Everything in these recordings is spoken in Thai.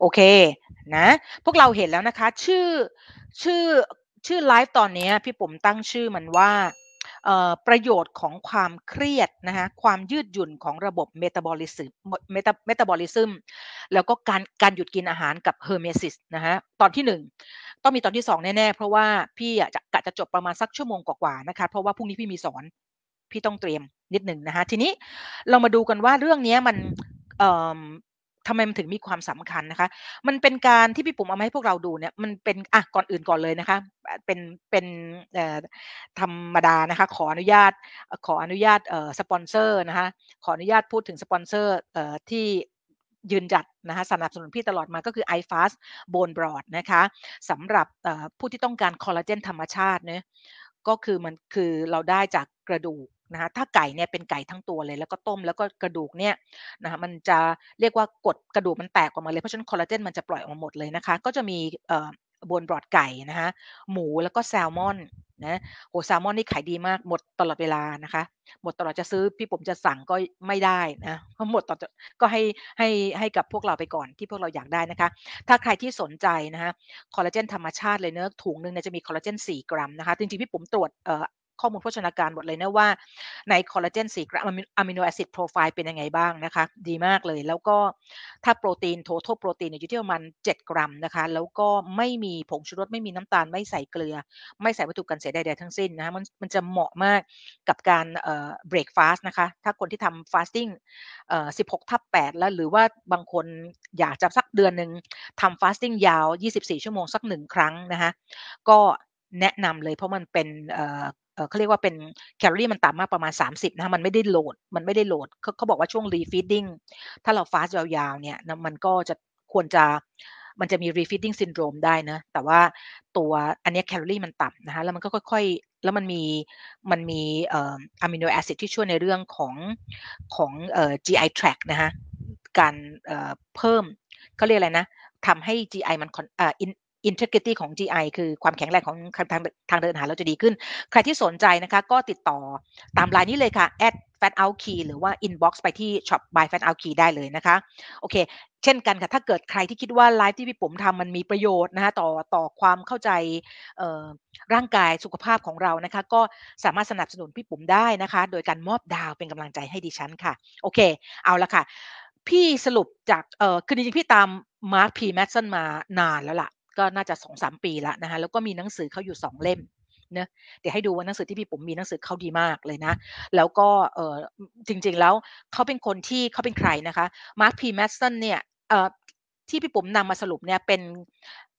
โอเคนะ พวกเราเห็นแล้วนะคะ ชื่อชื่อชื่อไลฟ์ตอนนี้พี่ปุ๋มตั้งชื่อมันว่าประโยชน์ของความเครียดนะคะความยืดหยุ่นของระบบเมตาบอลิซึมเมตาเมตาบอลิซึมแล้วก็การการหยุดกินอาหารกับ hormesis นะฮะตอนที่ 1 ต้องมีตอนที่ 2 แน่ ๆ เพราะว่าพี่จะกะจะจบประมาณสักชั่วโมงกว่าๆนะคะเพราะว่าพรุ่งนี้พี่มีสอน พี่ต้องเตรียมนิดหนึ่งนะคะทีนี้เรามาดูกันว่าเรื่องนี้มันทำไมมันถึงมีความสำคัญนะคะ มันเป็นการที่พี่ปุ๋มเอามาให้พวกเราดูเนี่ย มันเป็นอะก่อนอื่นก่อนเลยนะคะ เป็นเป็นธรรมดานะคะ ขออนุญาต ขออนุญาตเอ่อสปอนเซอร์นะคะ ขออนุญาตพูดถึงสปอนเซอร์เอ่อที่ยืนหยัดนะคะสนับสนุนพี่ตลอดมาก็คือ iFast Bone Broth นะคะสำหรับผู้ที่ต้องการคอลลาเจนธรรมชาติเนี่ยก็คือมันคือเราได้จากกระดูก นะคะถ้าไก่เนี่ยเป็นไก่ทั้งตัวเลย แล้วก็ต้มแล้วก็กระดูกเนี่ยนะคะมันจะเรียกว่ากดกระดูกมันแตกออกมาเลยเพราะฉะนั้นคอลลาเจนมันจะปล่อยออกมาหมดเลยนะคะ ก็จะมีบนบรอดไก่นะคะหมูแล้วก็แซลมอนนะโหแซลมอนนี่ขายดีมากหมดตลอดเวลานะคะ หมดตลอดจะซื้อพี่ผมจะสั่งก็ไม่ได้นะเพราะหมดต่อดก็ให้ให้ให้กับพวกเราไปก่อนที่พวกเราอยากได้นะคะ ถ้าใครที่สนใจนะคะคอลลาเจนธรรมชาติเลยเนี่ยถุงหนึ่งเนี่ยจะมีคอลลาเจน4 กรัมนะคะ จริงๆพี่ปุ๋มตรวจเอ่อ ข้อมูลโภชนาการหมดเลยนะว่าในคอลลาเจน4กรัม amino acid profile เป็นยังไงบ้างนะคะ ดีมากเลย แล้วก็ถ้าโปรตีน total โปรตีนอยู่ที่ประมาณ7 กรัมนะคะ แล้วก็ไม่มีผงชูรสไม่มีน้ำตาลไม่ใส่เกลือ ไม่ใส่วัตถุกันเสียใดๆทั้งสิ้นนะคะมันมันจะเหมาะมากกับการเอ่อ break fast นะคะ ถ้าคนที่ทำ fasting เอ่อ16 ทับ 8 แล้วหรือว่าบางคนอยากจะสักเดือนหนึ่งทำ fasting ยาว 24 ชั่วโมงสักหนึ่งครั้งนะคะก็แนะนำเลยเพราะมันเป็น เขาเรียกว่าเป็นแคลอรี่มันต่ำมากประมาณ 30นะมันไม่ได้ load มันไม่ได้ load เขาเขาบอกว่าช่วง refeeding ถ้าเรา fast ยาวๆเนี่ยมันก็จะควรจะมันจะมี refeeding syndrome ได้นะ แต่ว่าตัวอันนี้แคลอรี่มันต่ำนะคะ แล้วมันก็ค่อยๆ แล้วมันมี มันมี amino acid ที่ช่วยในเรื่องของของเอ่อ GI tract นะคะ การเพิ่มเขาเรียกอะไรนะทำให้ GI มันอ่า integrity ของ GI คือความแข็งแรงของทางทางเดินอาหารเราจะดีขึ้น ใครที่สนใจนะคะก็ติดต่อตามไลน์นี้เลยค่ะ at fat out key หรือว่า inbox ไปที่ shop by fat out key ได้เลยนะคะ โอเค เช่นกันค่ะ ถ้าเกิดใครที่คิดว่าไลฟ์ที่พี่ปุ๋มทำมันมีประโยชน์นะคะต่อต่อความเข้าใจร่างกายสุขภาพของเรานะคะ ก็สามารถสนับสนุนพี่ปุ๋มได้นะคะ โดยการมอบดาวเป็นกำลังใจให้ดิฉันค่ะ โอเค เอาละค่ะ พี่สรุปจากเออคือจริงๆพี่ตาม Mark P. Mattson มานานแล้วล่ะ ก็น่าจะสองสามปีละนะคะแล้วก็มีหนังสือเขาอยู่สองเล่มนะเดี๋ยวให้ดูว่าหนังสือที่พี่ปุ๋มมีหนังสือเขาดีมากเลยนะ แล้วก็เออจริงๆแล้วเขาเป็นคนที่เขาเป็นใครนะคะ Mark P. Mattson เนี่ยเออที่พี่ปุ๋มนำมาสรุปเนี่ยเป็น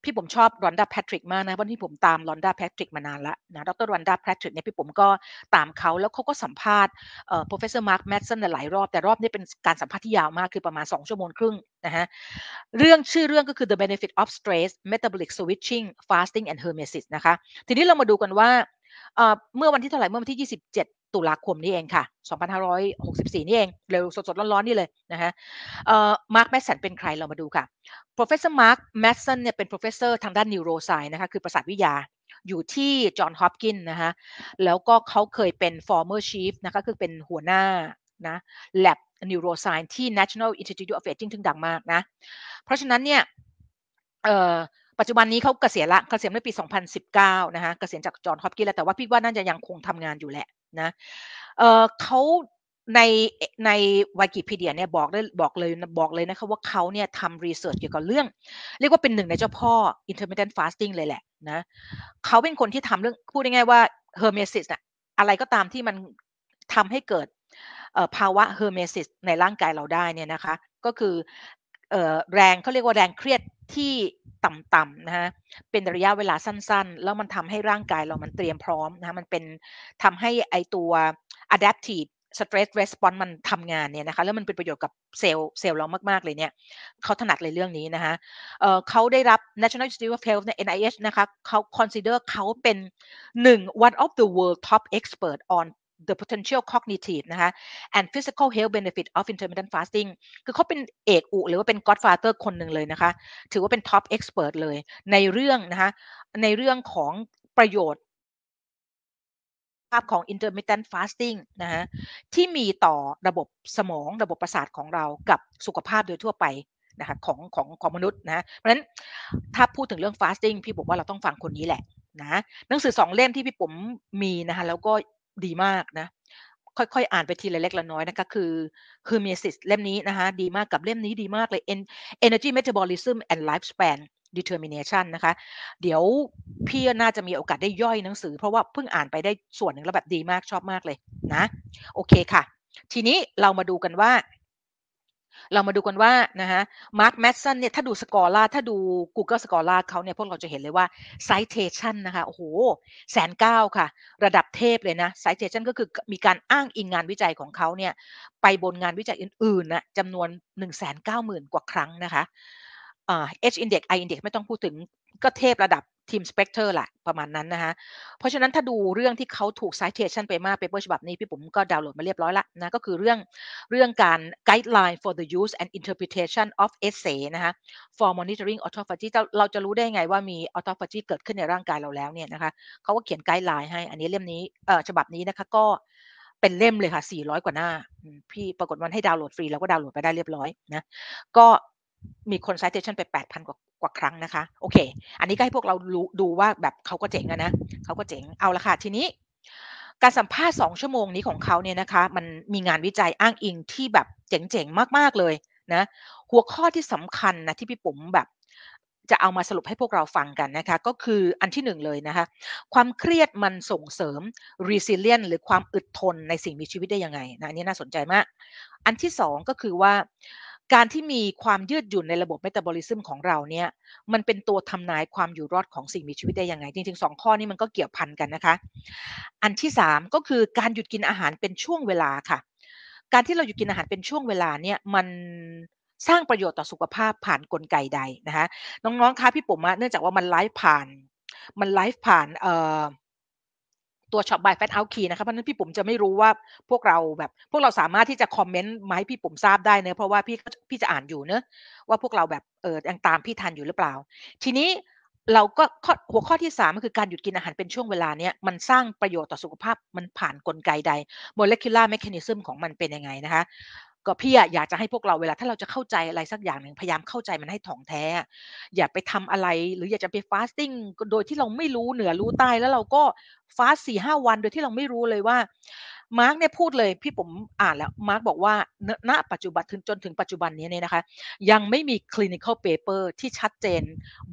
พี่ปุ๋มชอบ Rhonda Patrick มากนะเพราะพี่ปุ๋มตาม Rhonda Patrick มานานแล้วนะดร. Rhonda Patrick เนี่ยพี่ปุ๋มก็ตามเขาแล้วเขาก็สัมภาษณ์เอ่อ professor Mark Madsen หลายรอบ แต่รอบนี้เป็นการสัมภาษณ์ที่ยาวมากคือประมาณ 2 ชั่วโมงครึ่งนะฮะเรื่องชื่อเรื่องก็คือ the benefit of stress metabolic switching fasting and hermesis นะคะ ทีนี้เรามาดูกันว่าเมื่อวันที่เท่าไหร่เมื่อวันที่ 27 ตุลาคมนี้เองค่ะ 2564 นี่เอง เร็วสดๆ ร้อนๆ นี่เลยนะฮะมาร์คแมสสันเป็นใครเรามาดูค่ะ professor Mark Madsen เนี่ยเป็น professor ทางด้าน neuroscience นะคะ คือประสาทวิทยาอยู่ที่ Johns Hopkins นะคะแล้วก็เขาเคยเป็น former chief นะคะคือเป็นหัวหน้านะ lab neuroscience ที่ National Institute of Aging ถึงดังมากนะ เพราะฉะนั้นเนี่ยปัจจุบันนี้เขาเกษียณละเกษียณในปี 2019 นะคะเกษียณจาก Johns Hopkins แล้วแต่ว่าพี่ว่าน่าจะยังคงทำงานอยู่แหละ นะเขาในในวิกิพีเดียเนี่ยบอกได้บอกเลยบอกเลยนะคะว่าเขาเนี่ยทำ research เกี่ยวกับเรื่อง เรียกว่าเป็นหนึ่งในเจ้าพ่อ intermittent fasting เลยแหละนะเขาเป็นคนที่ทำเรื่องพูดง่ายๆว่า hermesis อะอะไรก็ตามที่มันทำให้เกิดภาวะ hermesis ในร่างกายเราได้เนี่ยนะคะ ก็คือแรงเขาเรียกว่าแรงเครียด ที่ต่ำๆนะฮะเป็นระยะเวลาสั้นๆ แล้วมันทำให้ร่างกายเรามันเตรียมพร้อมนะมันเป็นทำให้ไอตัว adaptive stress response มันทำงานเนี่ยนะคะแล้วมันเป็นประโยชน์กับเซลล์เซลล์เรามากๆเลยเนี่ยเขาถนัดเลยเรื่องนี้นะคะเเขาได้รับ National Institute of Health ใน NIH นะคะเขา consider เขาเป็นหนึ่ง one of the world top expert on the potential cognitive นะคะ and physical health benefit of intermittent fasting คือเขาเป็นเอกอุหรือว่าเป็น godfather คนหนึ่งเลยนะคะ ถือว่าเป็น top expert เลย ในเรื่องนะคะ ในเรื่องของประโยชน์ ภาพของ intermittent fasting นะฮะที่มีต่อระบบสมองระบบประสาทของเรากับสุขภาพโดยทั่วไปนะคะของของของมนุษย์นะเพราะฉะนั้นถ้าพูดถึงเรื่อง fasting พี่บอกว่าเราต้องฟังคนนี้แหละนะหนังสือสองเล่มที่พี่ผมมีนะคะแล้วก็ ดีมากนะ ค่อยๆ อ่านไปทีละเล็กละน้อยนะคะคือคือมีสิสเล่มนี้นะคะดีมากกับเล่มนี้ดีมากเลย Energy Metabolism and Lifespan determination นะคะ เดี๋ยวพี่น่าจะมีโอกาสได้ย่อยหนังสือ เพราะว่าเพิ่งอ่านไปได้ส่วนหนึ่งแล้วแบบดีมากชอบมากเลยนะ โอเคค่ะ ทีนี้เรามาดูกันว่า เรามาดูกันว่านะฮะมาร์คแมสซันเนี่ยถ้าดูสกอร่าถ้าดู Google สกอร่าเขาเนี่ยพวกเราจะเห็นเลยว่า citation นะคะโอ้โหแสนเก้าค่ะ ระดับเทพเลยนะ citation ก็คือมีการอ้างอิงงานวิจัยของเขาเนี่ยไปบนงานวิจัยอื่นๆนะจำนวน 1 9 0 0 0 0 กว่าครั้งนะคะ เอ่อ H index I index ไม่ต้องพูดถึงก็เทพระดับ Tim Spector แหละประมาณนั้นนะคะเพราะฉะนั้นถ้าดูเรื่องที่เขาถูก citation ไปมาก paper ฉบับนี้พี่ปุ๋มก็ดาวน์โหลดมาเรียบร้อยละนะก็คือเรื่องเรื่องการ guideline for the use and interpretation of assays นะคะ for monitoring autophagy เราจะรู้ได้ไงว่ามี autophagy เกิดขึ้นในร่างกายเราแล้วเนี่ยนะคะเขาก็เขียน guideline ให้อันนี้เล่มนี้เอ่อฉบับนี้นะคะก็เป็นเล่มเลยค่ะ 400 กว่าหน้า พี่ปรากฏว่ามันให้ดาวน์โหลดฟรีแล้วก็ดาวน์โหลดไปได้เรียบร้อยนะ ก็ มีคน citation ไป 8,000 กว่ากว่าครั้งนะคะ โอเค อันนี้ก็ให้พวกเรารู้ดูว่าแบบเขาก็เจ๋งนะเขาก็เจ๋งเอาละค่ะทีนี้ การสัมภาษณ์ 2 ชั่วโมงนี้ของเขาเนี่ยนะคะ มันมีงานวิจัยอ้างอิงที่แบบเจ๋งๆมากๆเลยนะหัวข้อที่สำคัญนะที่พี่ปุ๋มแบบจะเอามาสรุปให้พวกเราฟังกันนะคะ ก็คืออันที่หนึ่งเลยนะคะ ความเครียดมันส่งเสริม resilient หรือความอึดทนในสิ่งมีชีวิตได้ยังไงนะอันนี้น่าสนใจมาก อันที่สองก็คือว่า การที่มีความยืดหยุ่นในระบบเมตาบอลิซึมของเราเนี่ยมันเป็นตัวทำนายความอยู่รอดของสิ่งมีชีวิตได้ยังไง จริงๆสองข้อนี้มันก็เกี่ยวพันกันนะคะ อันที่สามก็คือการหยุดกินอาหารเป็นช่วงเวลาค่ะ การที่เราหยุดกินอาหารเป็นช่วงเวลาเนี่ยมันสร้างประโยชน์ต่อสุขภาพผ่านนกลไกใดนะคะน้องๆคะพี่ปุ๋มเนื่องจากว่ามันไลฟ์ผ่าน มันไลฟ์ผ่านเอ่อ ตัว Shop by Fat Out Key นะคะเพราะนั้นพี่ปุ๋มจะไม่รู้ว่าพวกเราแบบ พวกเราสามารถที่จะคอมเมนต์มาให้พี่ปุ๋มทราบได้นะเพราะว่าพี่พี่จะอ่านอยู่นะว่าพวกเราแบบเออยังตามพี่ทันอยู่หรือเปล่า ทีนี้เราก็หัวข้อที่3ก็คือการหยุดกินอาหารเป็นช่วงเวลาเนี้ยมันสร้างประโยชน์ต่อสุขภาพมันผ่านกลไกใด molecular mechanism ของมันเป็นยังไงนะคะ ก็พี่อยากจะให้พวกเราเวลาถ้าเราจะเข้าใจอะไรสักอย่างหนึ่งพยายามเข้าใจมันให้ถ่องแท้ อย่าไปทำอะไร หรืออยากจะไป fasting โดยที่เราไม่รู้เหนือรู้ใต้แล้วเราก็ fast สี่ห้าวันโดยที่เราไม่รู้เลยว่า Mark เนี่ยพูดเลยพี่ปุ๋มอ่านแล้ว Mark บอกว่าณปัจจุบันถึงจนถึงปัจจุบันนี้เนี่ยนะคะ ยังไม่มี clinical paper ที่ชัดเจน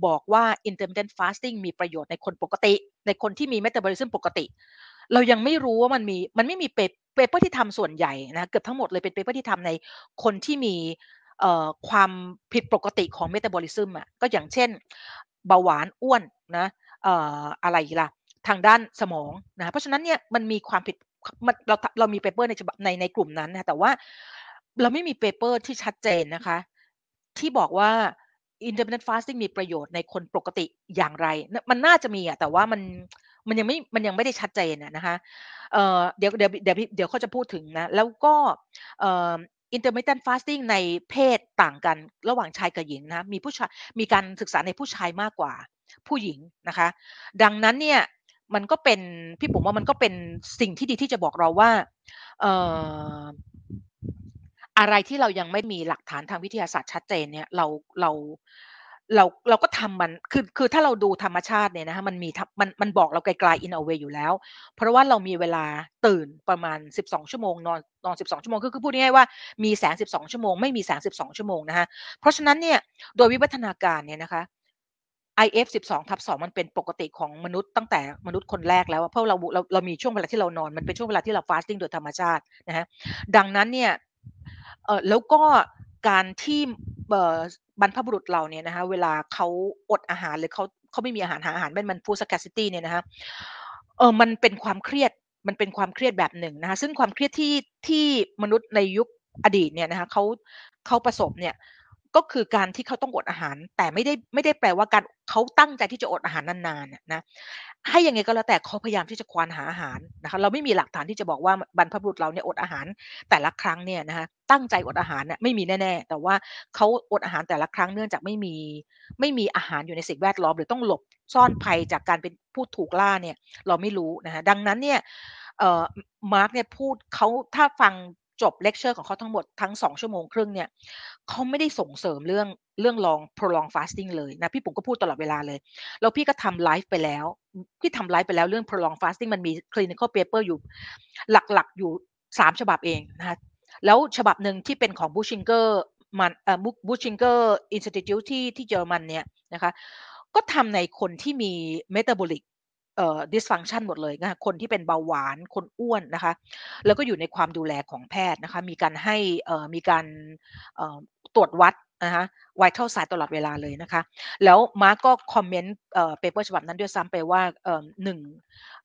บอกว่า intermittent fasting มีประโยชน์ในคนปกติ ในคนที่มี metabolism ปกติ เรายังไม่รู้ว่ามันมีมันไม่มี paper ที่ทำส่วนใหญ่นะเกือบทั้งหมดเลยเป็น paper ที่ทำในคนที่มีความผิดปกติของเมตาบอลิซึมอะก็อย่างเช่นเบาหวานอ้วนนะอะไรล่ะทางด้านสมองนะเพราะฉะนั้นเนี่ยมันมีความผิดเราเรามี paper ในในในกลุ่มนั้นนะแต่ว่าเราไม่มี paper ที่ชัดเจนนะคะ ที่บอกว่า intermittent fasting มีประโยชน์ในคนปกติอย่างไร มันน่าจะมีอะแต่ว่ามัน มันยังไม่มันยังไม่ได้ชัดเจนนะคะเเดี๋ยวเดี๋ยวเดี๋ยวเดี๋ยวเขาจะพูดถึงนะ แล้วก็อ่อ intermittent fasting ในเพศต่างกันระหว่างชายกับหญิงนะมีผู้ชายมีการศึกษาในผู้ชายมากกว่าผู้หญิงนะคะ ดังนั้นเนี่ยมันก็เป็นพี่ผมว่ามันก็เป็นสิ่งที่ดีที่จะบอกเราว่าอะไรที่เรายังไม่มีหลักฐานทางวิทยาศาสตร์ชัดเจนเนี่ยเราเรา เราเราก็ทำมันคือคือถ้าเราดูธรรมชาติเนี่ยนะคะมันมีมันมันบอกเราไกลๆ in a way อยู่แล้ว เพราะว่าเรามีเวลาตื่นประมาณ 12 ชั่วโมงนอนนอน 12 ชั่วโมงคือคือพูดง่ายๆว่ามีแสง 12 ชั่วโมงไม่มีแสง 12 ชั่วโมงนะคะเพราะฉะนั้นเนี่ยโดยวิวัฒนาการเนี่ยนะคะ IF 12ทับ2มันเป็นปกติของมนุษย์ตั้งแต่มนุษย์คนแรกแล้วเพราะเราเราเรามีช่วงเวลาที่เรานอนมันเป็นช่วงเวลาที่เราฟาสติ้งโดยธรรมชาตินะฮะดังนั้นเนี่ยเออแล้วก็การที่ บรรพบุรุษเราเนี่ยนะคะเวลาเขาอดอาหารหรือเขาเขาไม่มีอาหารหาอาหารเป็นมันฟูสแคสิตี้เนี่ยนะคะเออมันเป็นความเครียดมันเป็นความเครียดแบบหนึ่งนะคะซึ่งความเครียดที่ที่มนุษย์ในยุคอดีตเนี่ยนะคะเขาเขาประสบเนี่ย ก็คือการที่เขาต้องอดอาหาร แต่ไม่ได้ไม่ได้แปลว่าการเขาตั้งใจที่จะอดอาหารนานๆนะให้ยังไงก็แล้วแต่เขาพยายามที่จะควานหาอาหารนะคะเราไม่มีหลักฐานที่จะบอกว่าบรรพบุรุษเราเนี่ยอดอาหารแต่ละครั้งเนี่ยนะคะตั้งใจอดอาหารเนี่ยไม่มีแน่ๆ แต่ว่าเขาอดอาหารแต่ละครั้งเนื่องจากไม่มีไม่มีอาหารอยู่ในสิ่งแวดล้อม หรือต้องหลบซ่อนภัยจากการเป็นผู้ถูกล่าเนี่ยเราไม่รู้นะคะดังนั้นเนี่ยเอ่อมาร์กเนี่ยพูดเขาถ้าฟัง จบเลคเชอร์ของเขาทั้งหมดทั้ง2ชั่วโมงครึ่งเนี่ยเขาไม่ได้ส่งเสริมเรื่องเรื่องลอง prolong fasting เลยนะพี่ปุ๋มก็พูดตลอดเวลาเลยแล้วพี่ก็ทำไลฟ์ไปแล้วพี่ทำไลฟ์ไปแล้วเรื่อง prolong fasting มันมี clinical paper อยู่หลักๆอยู่3ฉบับเองนะคะแล้วฉบับหนึ่งที่เป็นของ Buchinger มันเอ่อ Buchinger institute ที่ที่เยอรมันเนี่ยนะคะก็ทำในคนที่มี metabolic เอ่อ dysfunction หมดเลยนะคะคนที่เป็นเบาหวานคนอ้วนนะคะ แล้วก็อยู่ในความดูแลของแพทย์นะคะ มีการให้เอ่อมีการเอ่อตรวจวัด นะคะไวท์เท่าสายตลอดเวลาเลยนะคะ แล้วมาร์กก็ comment เอ่อ paper ฉบับนั้นด้วยซ้ำไปว่าเอ่อหนึ่ง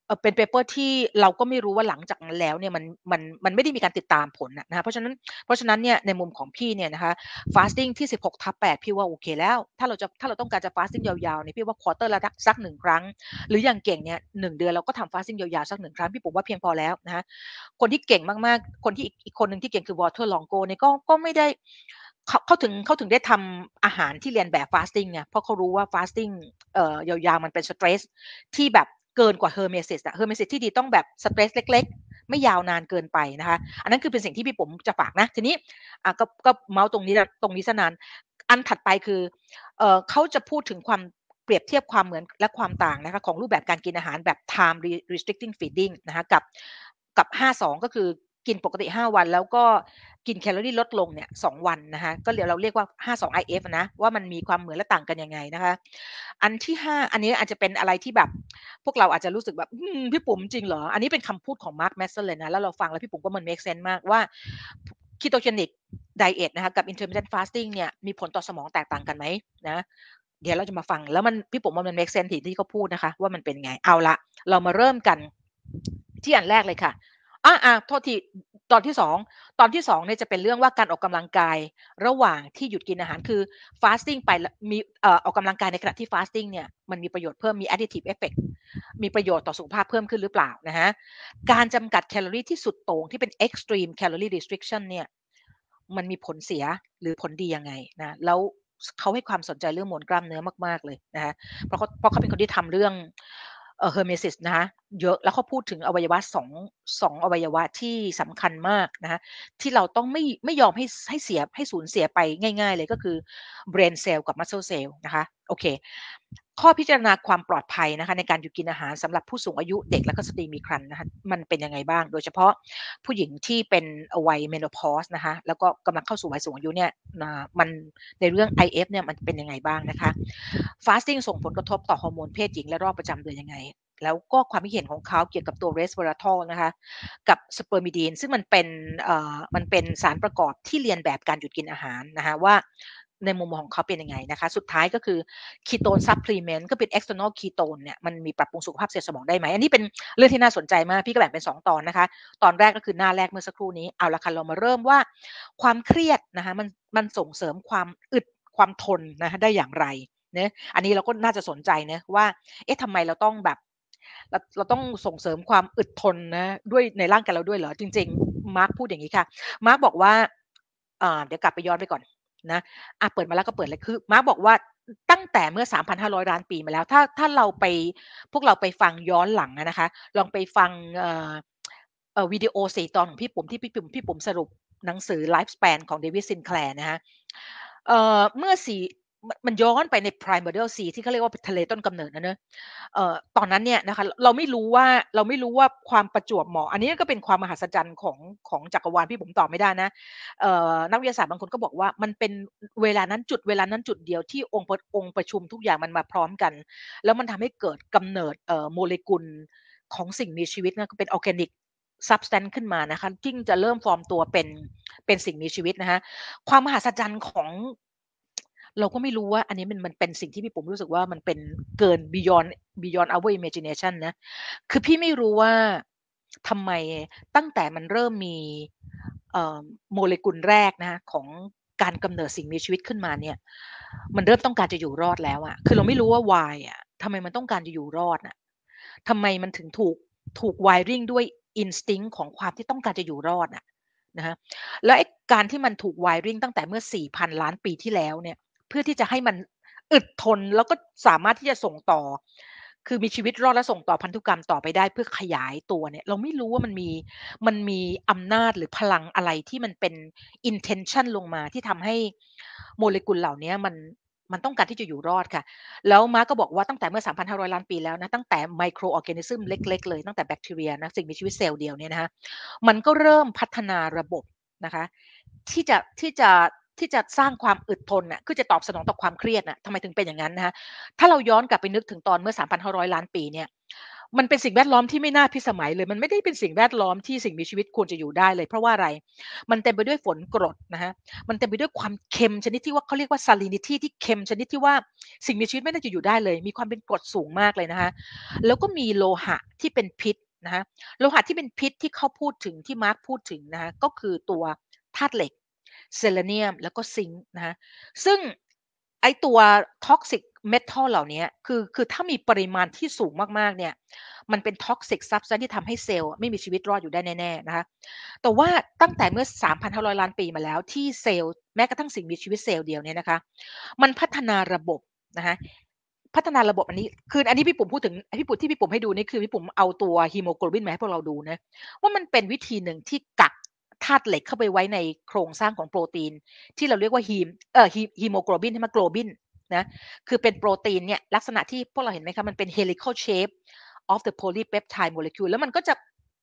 เออเป็น paper ที่เราก็ไม่รู้ว่าหลังจากนั้นแล้วเนี่ยมันมันมันไม่ได้มีการติดตามผลนะคะเพราะฉะนั้นเพราะฉะนั้นเนี่ยในมุมของพี่เนี่ยนะคะ fasting ที่ 16ทับ8พี่ว่าโอเคแล้ว ถ้าเราจะถ้าเราต้องการจะ fasting ยาวๆเนี่ยพี่ว่า quarter ละสักหนึ่งครั้ง หรืออย่างเก่งเนี่ยหนึ่งเดือนเราก็ทำ fasting ยาวๆสักหนึ่งครั้งพี่ปุ๋มว่าเพียงพอแล้วนะคะคนที่เก่งมากๆ คนที่อีกคนหนึ่งที่เก่งคือ Valter Longo เนี่ยก็ก็ไม่ได้ เขาเขาถึงเขาถึงได้ทำอาหารที่เลียนแบบ fasting ไงเพราะเขารู้ว่า fasting เอ่อยาวๆมันเป็น stress ที่แบบเกินกว่า hermesis อะ hermesis ที่ดีต้องแบบ stress เล็ก ๆ ไม่ยาวนานเกินไปนะคะ อันนั้นคือเป็นสิ่งที่พี่ผมจะฝากนะ ทีนี้อะก็ก็เมาส์ตรงนี้ตรงนี้ซะนาน อันถัดไปคือเอ่อเขาจะพูดถึงความเปรียบเทียบความเหมือนและความต่างนะคะของรูปแบบการกินอาหารแบบ time restricting feeding นะคะกับกับ 52 ก็คือ กินปกติ 5 วัน แล้วก็กินแคลอรี่ลดลงเนี่ย2วันนะคะก็เดี๋ยวเราเรียกว่า 52 IF นะว่ามันมีความเหมือนและต่างกันยังไงนะคะ อันที่ 5 อันนี้อาจจะเป็นอะไรที่แบบ พวกเราอาจจะรู้สึกแบบพี่ปุ๋มจริงเหรอ อันนี้เป็นคำพูดของมาร์คแมตต์สันเลยนะ แล้วเราฟังแล้วพี่ปุ๋มก็มัน make sense มากว่า ketogenic diet นะคะกับ intermittent fasting เนี่ยมีผลต่อสมองแตกต่างกันไหมนะเดี๋ยวเราจะมาฟังแล้วมันพี่ปุ๋มว่ามัน make sense ที่เขาพูดนะคะ ว่ามันเป็นไงเอาละเรามาเริ่มกันที่อันแรกเลยค่ะ อ่าอ่าโทษทีตอนที่สองตอนที่สองเนี่ยจะเป็นเรื่องว่าการออกกำลังกายระหว่างที่หยุดกินอาหารคือ fasting ไปมีเอ่อออกกำลังกายในขณะที่ fasting เนี่ยมันมีประโยชน์เพิ่มมี additive effect มีประโยชน์ต่อสุขภาพเพิ่มขึ้นหรือเปล่านะฮะการจำกัดแคลอรี่ที่สุดโต่งที่เป็น extreme calorie restriction เนี่ยมันมีผลเสียหรือผลดียังไงนะแล้วเขาให้ความสนใจเรื่องมวลกล้ามเนื้อมาก ๆ เลยนะฮะเพราะเขาเพราะเขาเป็นคนที่ทำเรื่อง เออ hormesis นะคะเยอะแล้วเขาพูดถึงอวัยวะสองสองอวัยวะที่สำคัญมากนะคะที่เราต้องไม่ไม่ยอมให้ให้เสียให้สูญเสียไปง่าย ๆ เลยก็คือ brain cell กับ muscle cell นะคะโอเค ข้อพิจารณาความปลอดภัยนะคะในการหยุดกินอาหารสำหรับผู้สูงอายุเด็กและก็สตรีมีครรภ์นะคะมันเป็นยังไงบ้าง โดยเฉพาะผู้หญิงที่เป็นวัย menopause นะคะแล้วก็กำลังเข้าสู่วัยสูงอายุเนี่ยมันในเรื่อง IF เนี่ยมันเป็นยังไงบ้างนะคะ fasting ส่งผลกระทบต่อฮอร์โมนเพศหญิงและรอบประจำเดือนยังไง แล้วก็ความคิดเห็นของเขาเกี่ยวกับตัว resveratrol นะคะกับ spermidine ซึ่งมันเป็นเอ่อมันเป็นสารประกอบที่เลียนแบบการหยุดกินอาหารนะคะว่า ในมุมมองของเขาเป็นยังไงนะคะ สุดท้ายก็คือ ketone supplement ก็เป็น external ketone เนี่ยมันมีปรับปรุงสุขภาพเซลล์สมองได้ไหม อันนี้เป็นเรื่องที่น่าสนใจมาก พี่ก็แบ่งเป็น 2 ตอนนะคะ ตอนแรกก็คือหน้าแรกเมื่อสักครู่นี้ เอาละค่ะเรามาเริ่มว่า ความเครียดนะคะมันมันส่งเสริมความอึดความทนนะคะได้อย่างไรเนะอันนี้เราก็น่าจะสนใจนะว่าเอ๊ะทำไมเราต้องแบบเราเราต้องส่งเสริมความอึดทนนะด้วยในร่างกายเราด้วยเหรอจริง ๆ มาร์กพูดอย่างนี้ค่ะ มาร์กบอกว่าเดี๋ยวกลับไปย้อนไปก่อน นะอะเปิดมาแล้วก็เปิดเลยคือมาร์กบอกว่าตั้งแต่เมื่อ 3,500 ล้านปีมาแล้ว ถ้าถ้าเราไปพวกเราไปฟังย้อนหลังนะคะ ลองไปฟังวิดีโอสี่ตอนของพี่ปุ๋มที่พี่ปุ๋มพี่ปุ๋มสรุปหนังสือ Life Span ของเดวิดซินแคลร์นะฮะเเมื่อสี่ มันย้อนไปใน primordial sea ที่เขาเรียกว่าทะเลต้นกำเนิดนะเนอะเออตอนนั้นเนี่ยนะคะเราไม่รู้ว่าเราไม่รู้ว่าความประจวบเหมาะ อันนี้ก็เป็นความมหัศจรรย์ของของจักรวาลพี่ผมตอบไม่ได้นะเอ่อนักวิทยาศาสตร์บางคนก็บอกว่ามันเป็นเวลานั้นจุดเวลานั้นจุดเดียวที่องค์องค์ประชุมทุกอย่างมันมาพร้อมกัน แล้วมันทำให้เกิดกำเนิดโมเลกุลของสิ่งมีชีวิตนะก็เป็นออร์แกนิก substance ขึ้นมานะคะที่จะเริ่มฟอร์มตัวเป็นเป็นสิ่งมีชีวิตนะคะความมหัศจรรย์ของ เราก็ไม่รู้ว่าอันนี้มันมันเป็นสิ่งที่พี่ผมรู้สึกว่ามันเป็นเกิน beyond beyond our imagination นะ คือพี่ไม่รู้ว่าทำไมตั้งแต่มันเริ่มมีโมเลกุลแรกนะของการกำเนิดสิ่งมีชีวิตขึ้นมาเนี่ย มันเริ่มต้องการจะอยู่รอดแล้วอะคือเราไม่รู้ว่า why อะทำไมมันต้องการจะอยู่รอดอะทำไมมันถึงถูกถูก wiring ด้วย instinct ของความที่ต้องการจะอยู่รอดอะนะฮะแล้วการที่มันถูก wiring ตั้งแต่เมื่อ 4,000 ล้านปีที่แล้วเนี่ย พื่อที่จะให้มันอึดทนแล้วก็สามารถที่จะส่งต่อ คือมีชีวิตรอดและส่งต่อพันธุกรรมต่อไปได้เพื่อขยายตัวเนี่ย เราไม่รู้ว่ามันมีมันมีอำนาจหรือพลังอะไรที่มันเป็น intention ลงมาที่ทำให้โมเลกุลเหล่านี้มันมันต้องการที่จะอยู่รอดค่ะ แล้วมาร์กก็บอกว่าตั้งแต่เมื่อ 3,500 ล้านปีแล้วนะ ตั้งแต่ microorganism เล็กๆเลย ตั้งแต่แบคทีเรียนะ สิ่งมีชีวิตเซลล์เดียวเนี่ยนะคะมันก็เริ่มพัฒนาระบบนะคะ ที่จะที่จะ ที่จะสร้างความอึดทนน่ะคือจะตอบสนองต่อความเครียดน่ะทำไมถึงเป็นอย่างนั้นนะคะถ้าเราย้อนกลับไปนึกถึงตอนเมื่อ 3,500 ล้านปีเนี่ยมันเป็นสิ่งแวดล้อมที่ไม่น่าพิสมัยเลย มันไม่ได้เป็นสิ่งแวดล้อมที่สิ่งมีชีวิตควรจะอยู่ได้เลย เพราะว่าอะไร มันเต็มไปด้วยฝนกรดนะฮะ มันเต็มไปด้วยความเค็มชนิดที่ว่าเขาเรียกว่า salinity ที่เค็มชนิดที่ว่าสิ่งมีชีวิตไม่น่าจะอยู่ได้เลย มีความเป็นกรดสูงมากเลยนะคะแล้วก็มีโลหะที่เป็นพิษนะฮะ โลหะที่เป็นพิษที่เขาพูดถึงที่มาร์กพูดถึงนะฮะก็คือตัวธาตุเหล็ก เซเลเนียม แล้วก็ zinc นะฮะซึ่งไอตัว toxic metal เหล่านี้คือคือถ้ามีปริมาณที่สูงมากๆเนี่ยมันเป็น toxic substance ที่ทำให้เซลล์ไม่มีชีวิตรอดอยู่ได้แน่ๆนะคะแต่ว่าตั้งแต่เมื่อ 3,500 ล้านปีมาแล้วที่เซลล์แม้กระทั่งสิ่งมีชีวิตเซลล์เดียวเนี่ยนะคะมันพัฒนาระบบนะคะพัฒนาระบบอันนี้คืออันนี้พี่ปุ๋มพูดถึงพี่ปุ๋มที่พี่ปุ๋มให้ดูนี่คือพี่ปุ๋มเอาตัวฮีโมโกลบินมาให้พวกเราดูนะว่ามันเป็นวิธีหนึ่งที่กัก ธาตุเหล็กเข้าไปไว้ในโครงสร้างของโปรตีน ที่เราเรียกว่า heme เอ่อฮีโมโกลบินใช่ไหม globin นะคือเป็นโปรตีนเนี่ยลักษณะที่พวกเราเห็นไหมคะมันเป็น helical shape of the polypeptide molecule แล้วมันก็จะ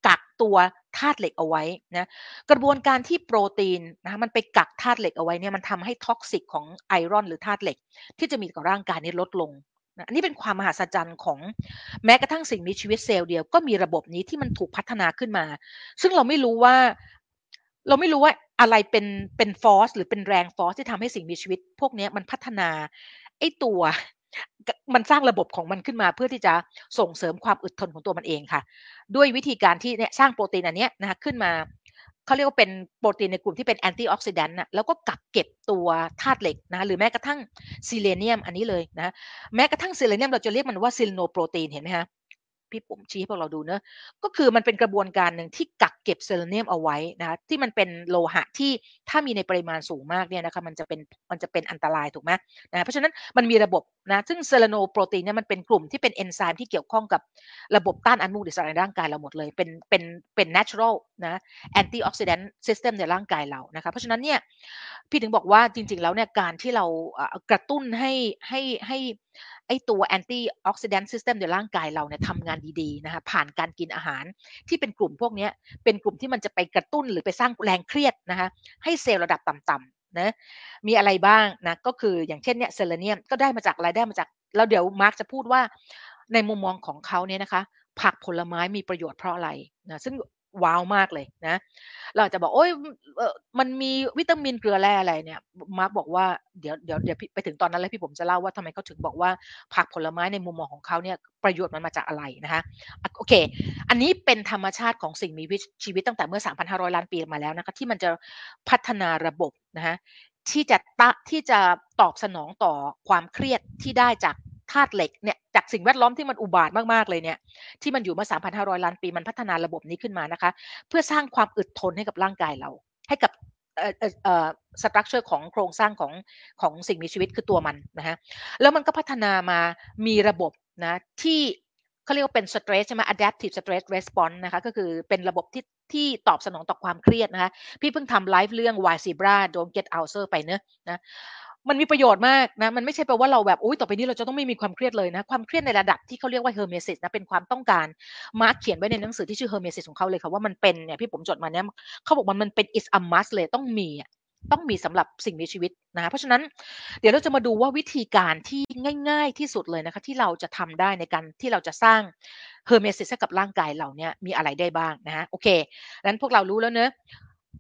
กักตัวธาตุเหล็กเอาไว้นะกระบวนการที่โปรตีนนะมันไปกักธาตุเหล็กเอาไว้เนี่ยมันทำให้ toxic ของ iron หรือธาตุเหล็ก ที่จะมีต่อร่างกายนี้ลดลงนะอันนี้เป็นความมหัศจรรย์ของแม้กระทั่งสิ่งมีชีวิตเซลล์เดียวก็มีระบบนี้ที่มันถูกพัฒนาขึ้นมา ซึ่งเราไม่รู้ว่า เราไม่รู้ว่าอะไรเป็นเป็น force หรือเป็นแรง force ที่ทำให้สิ่งมีชีวิต พวกนี้มันพัฒนาไอ้ตัวมันสร้างระบบของมันขึ้นมาเพื่อที่จะส่งเสริมความอึดทนของตัวมันเองค่ะ ด้วยวิธีการที่เนี่ยสร้างโปรตีนอันนี้นะคะขึ้นมาเขาเรียกว่าเป็นโปรตีนในกลุ่มที่เป็น antioxidant นะแล้วก็กักเก็บตัวธาตุเหล็กนะหรือแม้กระทั่งซิเลเนียมอันนี้เลยนะแม้กระทั่งซิเลเนียมเราจะเรียกมันว่า selenoprotein เห็นไหมคะ พี่ปุ๋มชี้ให้พวกเราดูเนอะก็คือมันเป็นกระบวนการหนึ่งที่กักเก็บเซเลเนียมเอาไว้นะคะที่มันเป็นโลหะที่ถ้ามีในปริมาณสูงมากเนี่ยนะคะมันจะเป็นมันจะเป็นอันตรายถูกไหมนะเพราะฉะนั้นมันมีระบบนะซึ่ง selenoprotein เนี่ยมันเป็นกลุ่มที่เป็นเอนไซม์ที่เกี่ยวข้องกับระบบต้านอนุมูลอิสระในร่างกายเราหมดเลย เป็นเป็นเป็น natural นะ antioxidant system ในร่างกายเรานะคะเพราะฉะนั้นเนี่ยพี่ถึงบอกว่าจริง ๆ แล้วเนี่ยการที่เรากระตุ้นให้ให้ให้ไอตัว antioxidant system ในร่างกายเราเนี่ยทำงานดีๆนะคะผ่านการกินอาหารที่เป็นกลุ่มพวกนี้เป็นกลุ่มที่มันจะไปกระตุ้นหรือไปสร้างแรงเครียดนะคะให้เซลล์ระดับต่ำๆนะมีอะไรบ้างนะก็คืออย่างเช่นเนี่ยเซเลเนียมก็ได้มาจากอะไรได้มาจากแล้วเดี๋ยวมาร์กจะพูดว่าในมุมมองของเขาเนี่ยนะคะผักผลไม้มีประโยชน์เพราะอะไรนะซึ่ง ว้าวมากเลยนะ เราจะบอกโอ้ยมันมีวิตามินเกลือแร่อะไรเนี่ย มาร์กบอกว่าเดี๋ยวเดี๋ยวเดี๋ยวไปถึงตอนนั้นแล้วพี่ปุ๋มจะเล่าว่าทำไมเขาถึงบอกว่าผักผลไม้ในมุมมองของเขาเนี่ยประโยชน์มันมาจากอะไรนะคะโอเค อันนี้เป็นธรรมชาติของสิ่งมีชีวิตตั้งแต่เมื่อ 3,500 ล้านปีมาแล้วนะคะที่มันจะพัฒนาระบบนะคะที่จะตะที่จะตอบสนองต่อความเครียดที่ได้จาก ธาตุเหล็กเนี่ยจากสิ่งแวดล้อมที่มันอุบาทมากๆเลยเนี่ยที่มันอยู่มา 3,500 ล้านปีมันพัฒนาระบบนี้ขึ้นมานะคะ เพื่อสร้างความอึดทนให้กับร่างกายเรา ให้กับเอ่อเอ่อstructure ของโครงสร้างของของสิ่งมีชีวิตคือตัวมันนะฮะแล้วมันก็พัฒนามามีระบบนะที่เขาเรียกว่าเป็น stress ใช่ไหม adaptive stress response นะคะก็คือเป็นระบบที่ที่ตอบสนองต่อความเครียดนะคะพี่เพิ่งทำไลฟ์เรื่อง why zebra don't get ulcer ไปเนอะนะ มันมีประโยชน์มากนะ มันไม่ใช่แปลว่าเราแบบอุ้ยต่อไปนี้เราจะต้องไม่มีความเครียดเลยนะ ความเครียดในระดับที่เขาเรียกว่า hormesis นะ เป็นความต้องการ มาร์กเขียนไว้ในหนังสือที่ชื่อ hormesis ของเขาเลยค่ะว่ามันเป็นเนี่ยพี่ปุ๋มจดมาเนี่ยเขาบอกมันมันเป็น is a must เลยต้องมีต้องมีสำหรับสิ่งมีชีวิตนะเพราะฉะนั้นเดี๋ยวเราจะมาดูว่าวิธีการที่ง่าย ๆ ที่สุดเลยนะคะที่เราจะทำได้ในการที่เราจะสร้าง hormesis ให้กับร่างกายเราเนี่ยมีอะไรได้บ้างนะฮะโอเคงั้นพวกเรารู้แล้วเนอะ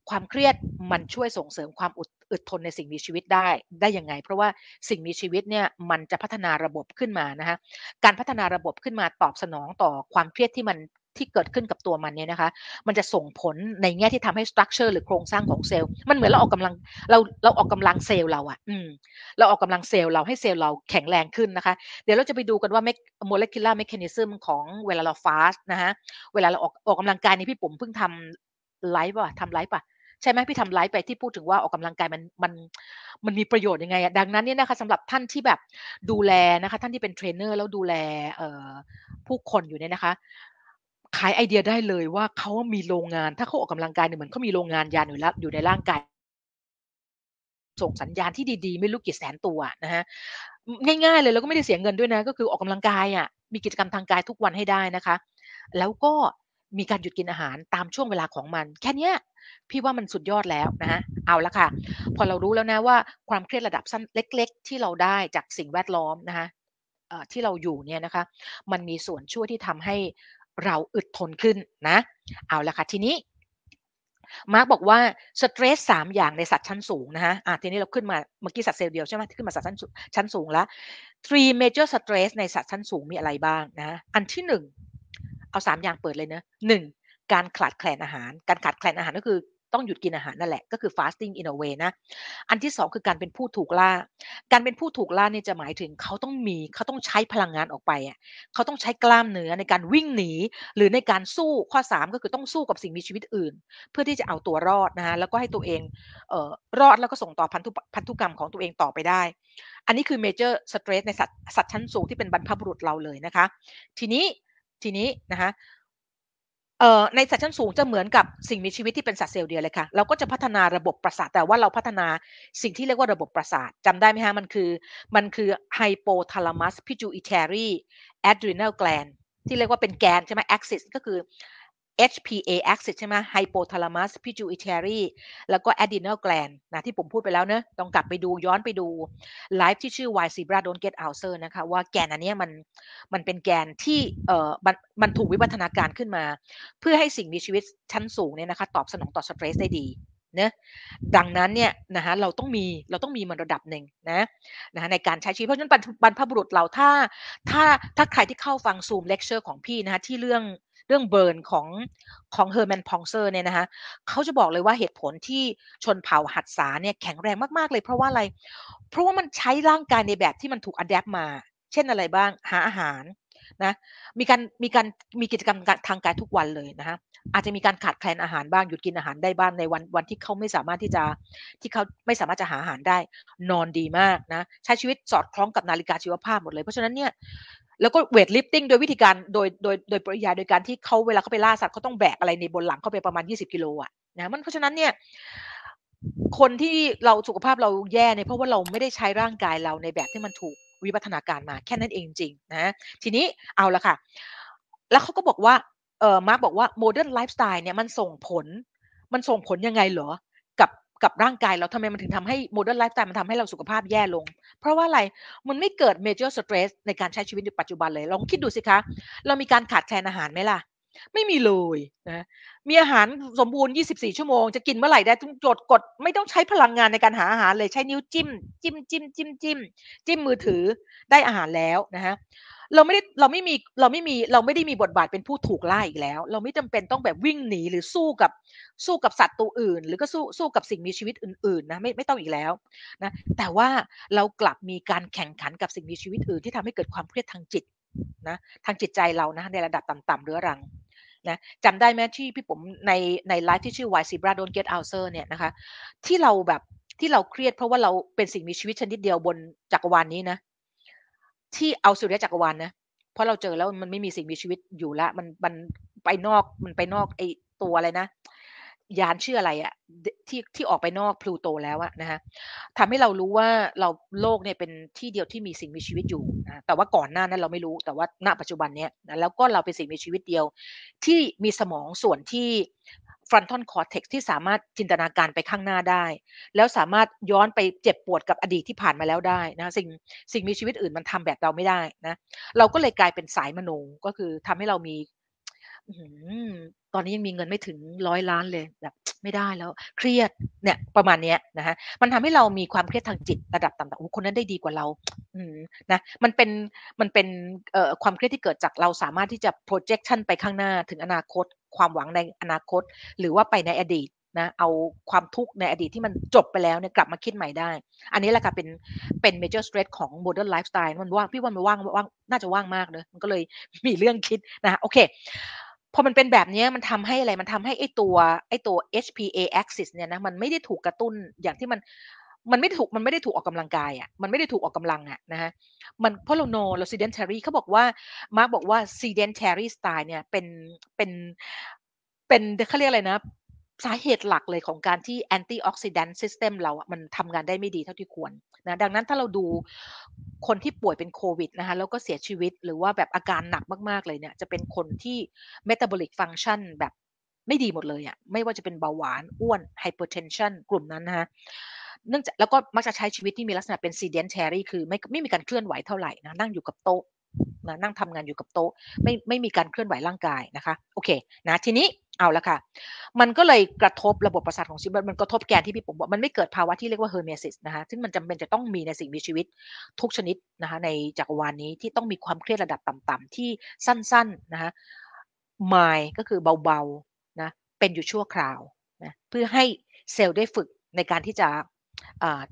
ความเครียดมันช่วยส่งเสริมความอด ทนในสิ่งมีชีวิตได้ได้ยังไง เพราะว่าสิ่งมีชีวิตเนี่ยมันจะพัฒนาระบบขึ้นมานะคะการพัฒนาระบบขึ้นมาตอบสนองต่อความเครียดที่มันที่เกิดขึ้นกับตัวมันเนี่ยนะคะ มันจะส่งผลในแง่ที่ทำให้ structure หรือโครงสร้างของเซลล์ มันเหมือนเราออกกำลัง เรา เราออกกำลังเซลล์เราอะอืม เราออกกำลังเซลล์เราให้เซลล์เราแข็งแรงขึ้นนะคะ เดี๋ยวเราจะไปดูกันว่า molecular mechanism ของเวลาเรา fast นะคะเวลาเราออกออกกำลังกายในพี่ปุ๋มเพิ่งทำไลฟ์ป่ะทำไลฟ์ป่ะ ใช่ไหมพี่ทำไลฟ์ไปที่พูดถึงว่าออกกำลังกายมันมันมันมีประโยชน์ยังไงอะดังนั้นเนี่ยนะคะสำหรับท่านที่แบบดูแลนะคะ ท่านที่เป็นเทรนเนอร์แล้วดูแลเอ่อผู้คนอยู่เนี่ยนะคะขายไอเดียได้เลยว่าเขามีโรงงาน ถ้าเขาออกกำลังกายเนี่ยเหมือนเขามีโรงงานยาอยู่แล้วอยู่ในร่างกาย ส่งสัญญาณที่ดีๆ ไม่รู้กี่แสนตัวนะฮะง่ายๆเลยแล้วก็ไม่ได้เสียเงินด้วยนะ ก็คือออกกำลังกายอะมีกิจกรรมทางกายทุกวันให้ได้นะคะ แล้วก็ มีการหยุดกินอาหารตามช่วงเวลาของมัน แค่เนี้ยพี่ว่ามันสุดยอดแล้วนะฮะเอาละค่ะ พอเรารู้แล้วนะว่าความเครียดระดับสั้นเล็ก ๆ ที่เราได้จากสิ่งแวดล้อมนะคะที่เราอยู่เนี่ยนะคะ มันมีส่วนช่วยที่ทำให้เราอึดทนขึ้นนะ เอาละค่ะทีนี้มาร์กบอกว่าสเตรสสามอย่างในสัตว์ชั้นสูงนะฮะอะทีนี้เราขึ้นมาเมื่อกี้สัตว์เซลล์เดียวใช่ไหมที่ขึ้นมาสัตว์ชั้นชั้นสูงแล้ว three major stress ในสัตว์ชั้นสูงมีอะไรบ้างนะ อันที่หนึ่ง เอาสามอย่างเปิดเลยนะหนึ่งการขาดแคลนอาหาร การขาดแคลนอาหารก็คือต้องหยุดกินอาหารนั่นแหละก็คือ fasting in a way นะ อันที่สองคือการเป็นผู้ถูกล่า การเป็นผู้ถูกล่าเนี่ยจะหมายถึงเขาต้องมีเขาต้องใช้พลังงานออกไปอะเขาต้องใช้กล้ามเนื้อในการวิ่งหนี หรือในการสู้ข้อ 3 ก็คือต้องสู้กับสิ่งมีชีวิตอื่น เพื่อที่จะเอาตัวรอดนะฮะแล้วก็ให้ตัวเองเอ่อรอดแล้วก็ส่งต่อพันธุพันธุกรรมของตัวเองต่อไปได้ อันนี้คือ major stress ในสัตว์สัตว์ชั้นสูงที่เป็นบรรพบุรุษเราเลยนะคะ ทีนี้ ทีนี้นะคะเอ่อในสัตว์ชั้นสูงจะเหมือนกับสิ่งมีชีวิตที่เป็นสัตว์เซลล์เดียวเลยค่ะ เราก็จะพัฒนาระบบประสาท แต่ว่าเราพัฒนาสิ่งที่เรียกว่าระบบประสาทจำได้ไหมฮะ มันคือ มันคือ hypothalamus pituitary adrenal gland ที่เรียกว่าเป็นแกนใช่ไหมเอ็กซิสก็คือ HPA axis ใช่ไหม hypothalamus pituitary แล้วก็ adrenal gland นะที่ผมพูดไปแล้วเนะต้องกลับไปดูย้อนไปดู ไลฟ์ที่ชื่อ why zebra don't get ulcer นะคะว่าแกนอันนี้มันมันเป็นแกนที่เอ่อมันมันถูกวิวัฒนาการขึ้นมา เพื่อให้สิ่งมีชีวิตชั้นสูงเนี่ยนะคะตอบสนองต่อ stress ได้ดีเนะดังนั้นเนี่ยนะคะเราต้องมีเราต้องมีมันระดับหนึ่งนะนะในการใช้ชีวิตเพราะฉะนั้นบรรพบุรุษเราถ้าถ้าถ้าใครที่เข้าฟัง Zoom lecture ของพี่นะคะที่เรื่อง เรื่อง Burn ของของ Herman Pontzer เนี่ยนะคะเขาจะบอกเลยว่าเหตุผลที่ชนเผ่าฮัดซาเนี่ยแข็งแรงมากๆเลยเพราะว่าอะไร เพราะว่ามันใช้ร่างกายในแบบที่มันถูก adapt มา เช่นอะไรบ้างหาอาหารนะมีการมีการมีกิจกรรมทางกายทุกวันเลยนะคะอาจจะมีการขาดแคลนอาหารบ้างหยุดกินอาหารได้บ้างในวันวันที่เขาไม่สามารถที่จะที่เขาไม่สามารถจะหาอาหารได้ นอนดีมากนะใช้ชีวิตสอดคล้องกับนาฬิกาชีวภาพหมดเลย เพราะฉะนั้นเนี่ย แล้วก็ weight lifting โดยวิธีการโดยโดยโดยปริยายโดยการที่เขาเวลาเขาไปล่าสัตว์เขาต้องแบกอะไรในบนหลังเขาไปประมาณ 20 กิโลอะนะมันเพราะฉะนั้นเนี่ยคนที่เราสุขภาพเราแย่เนี่ยเพราะว่าเราไม่ได้ใช้ร่างกายเราในแบบที่มันถูกวิวัฒนาการมาแค่นั้นเองจริงนะทีนี้เอาละค่ะ แล้วเขาก็บอกว่าเออมาร์กบอกว่า modern lifestyle เนี่ยมันส่งผล มันส่งผลยังไงเหรอ กับ กับร่างกายเราทำไมมันถึงทำให้ modern lifestyle มันทำให้เราสุขภาพแย่ลง เพราะว่าอะไรมันไม่เกิด major stress ในการใช้ชีวิตในปัจจุบันเลยลองคิดดูสิคะ เรามีการขาดแคลนอาหารไหมล่ะ ไม่มีเลยนะมีอาหารสมบูรณ์ 24 ชั่วโมง จะกินเมื่อไหร่ได้ต้องจดกด ไม่ต้องใช้พลังงานในการหาอาหารเลยใช้นิ้วจิ้ม จิ้มจิ้มจิ้มจิ้มจิ้มมือถือได้อาหารแล้วนะฮะ เราไม่ได้เราไม่มีเราไม่มีเราไม่ได้มีบทบาทเป็นผู้ถูกไล่อีกแล้ว เราไม่จำเป็นต้องแบบวิ่งหนีหรือสู้กับสู้กับสัตว์ตัวอื่น หรือก็สู้สู้กับสิ่งมีชีวิตอื่นๆนะไม่ไม่ต้องอีกแล้วนะแต่ว่าเรากลับมีการแข่งขันกับสิ่งมีชีวิตอื่นที่ทำให้เกิดความเครียดทางจิตนะทางจิตใจเรานะในระดับต่ำๆเรื้อรังนะจำได้ไหมที่พี่ผมในในไลฟ์ที่ชื่อ Why Zebra Don't Get Ulcer เนี่ยนะคะที่เราแบบที่เราเครียดเพราะว่าเราเป็นสิ่งมีชีวิตชนิดเดียวบนจักรวาลนนี้นะ ที่เอาสุริยะจักรวาลนะเพราะเราเจอแล้วมันไม่มีสิ่งมีชีวิตอยู่ละมันมันไปนอกมันไปนอกไอตัวอะไรนะยานชื่ออะไรอะที่ที่ออกไปนอกพลูโตแล้วอะนะฮะทำให้เรารู้ว่าเราโลกเนี่ยเป็นที่เดียวที่มีสิ่งมีชีวิตอยู่นะแต่ว่าก่อนหน้านั้นเราไม่รู้แต่ว่าณปัจจุบันเนี้ยนะแล้วก็เราเป็นสิ่งมีชีวิตเดียว ที่มีสมองส่วนที่ frontal cortex ที่สามารถจินตนาการไปข้างหน้าได้ แล้วสามารถย้อนไปเจ็บปวดกับอดีตที่ผ่านมาแล้วได้นะสิ่งสิ่งมีชีวิตอื่นมันทำแบบเราไม่ได้นะเราก็เลยกลายเป็นสายมโนก็คือทำให้เรามี ตอนนี้ยังมีเงินไม่ถึงร้อยล้านเลย แบบ ไม่ได้แล้ว เครียด เนี่ย ประมาณนี้นะฮะมันทำให้เรามีความเครียดทางจิตระดับต่ำ ๆ โอ้ คนนั้นได้ดีกว่าเรา อืมนะ มันเป็น มันเป็น เอ่อ ความเครียดที่เกิดจากเราสามารถที่จะ projection ไปข้างหน้าถึงอนาคต ความหวังในอนาคต หรือว่าไปในอดีตนะ เอาความทุกข์ในอดีตที่มันจบไปแล้วเนี่ย กลับมาคิดใหม่ได้ อันนี้แหละค่ะ เป็น เป็น major stress ของ modern lifestyle มันว่าง พี่ว่ามันว่าง ว่าง น่าจะว่างมากเลยมันก็เลย มีเรื่องคิดนะโอเค พอมันเป็นแบบนี้มันทำให้อะไรมันทำให้ไอ้ตัวไอ้ตัว HPA axis เนี่ยนะมันไม่ได้ถูกกระตุ้นอย่างที่มันมันไม่ถูกมันไม่ได้ถูกออกกำลังกายอะมันไม่ได้ถูกออกกำลังอะนะฮะมันเพราะเราโนเรา sedentary เขาบอกว่ามาร์กบอกว่า sedentary style เนี่ยเป็นเป็นเป็นเขาเรียกอะไรนะ สาเหตุหลักเลยของการที่ antioxidant system เต็มเราอะมันทำงานได้ไม่ดีเท่าที่ควรนะดังนั้นถ้าเราดูคนที่ป่วยเป็นโควิดนะคะแล้วก็เสียชีวิตหรือว่าแบบอาการหนักมากๆเลยเนี่ยจะเป็นคนที่ metabolic function แบบไม่ดีหมดเลยอะไม่ว่าจะเป็นเบาหวานอ้วน hypertension กลุ่มนั้นนะคะเนื่องจากแล้วก็มักจะใช้ชีวิตที่มีลักษณะเป็น sedentary คือไม่ไม่มีการเคลื่อนไหวเท่าไหร่นะนั่งอยู่กับโต๊ะนะนั่งทำงานอยู่กับโต๊ะไม่ไม่มีการเคลื่อนไหวร่างกายนะคะโอเคนะทีนี้ เอาละค่ะ มันก็เลยกระทบระบบประสาทของชีวิตมันกระทบแกนที่พี่ปุ๋มบอกมันไม่เกิดภาวะที่เรียกว่า hormesis นะคะซึ่งมันจำเป็นจะต้องมีในสิ่งมีชีวิตทุกชนิดนะคะในจักรวาลนี้ที่ต้องมีความเครียดระดับต่ำๆที่สั้นๆนะคะมายก็คือเบาๆนะเป็นอยู่ชั่วคราวนะเพื่อให้เซลล์ได้ฝึกในการที่จะ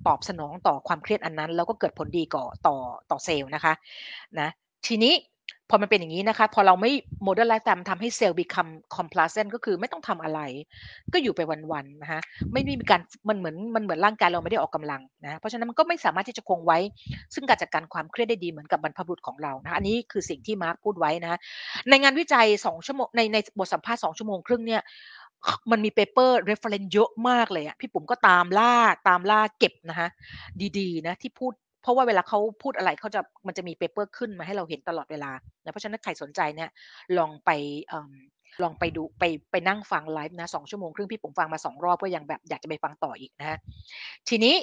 ตอบสนองต่อความเครียดอันนั้น แล้วก็เกิดผลดีก่อต่อต่อเซลล์นะคะนะทีนี้ พอมันเป็นอย่างนี้นะคะ พอเราไม่ modern lifestyle มันทำให้เซลล์ become complacent ก็คือไม่ต้องทำอะไร ก็อยู่ไปวันๆนะคะไม่มีการมันเหมือนมันเหมือนร่างกายเราไม่ได้ออกกำลังนะเพราะฉะนั้นมันก็ไม่สามารถที่จะคงไว้ ซึ่งการจัดการความเครียดได้ดีเหมือนกับบรรพบุรุษของเรานะอันนี้คือสิ่งที่มาร์คพูดไว้นะในงานวิจัย2ชั่วโมงในในบทสัมภาษณ์2ชั่วโมงครึ่งเนี่ยมันมี paper reference เยอะมากเลยอะพี่ปุ๋มก็ตามล่าตามล่าเก็บนะคะดีๆนะที่พูด เพราะว่าเวลาเขาพูดอะไรเขาจะมันจะมี paper ขึ้นมาให้เราเห็นตลอดเวลานะเพราะฉะนั้นใครสนใจเนี่ยลองไปลองไปดูไปไปนั่งฟังไลฟ์นะสองชั่วโมงครึ่งพี่ผมฟังมาสองรอบก็ยังแบบอยากจะไปฟังต่ออีกนะฮะทีนี้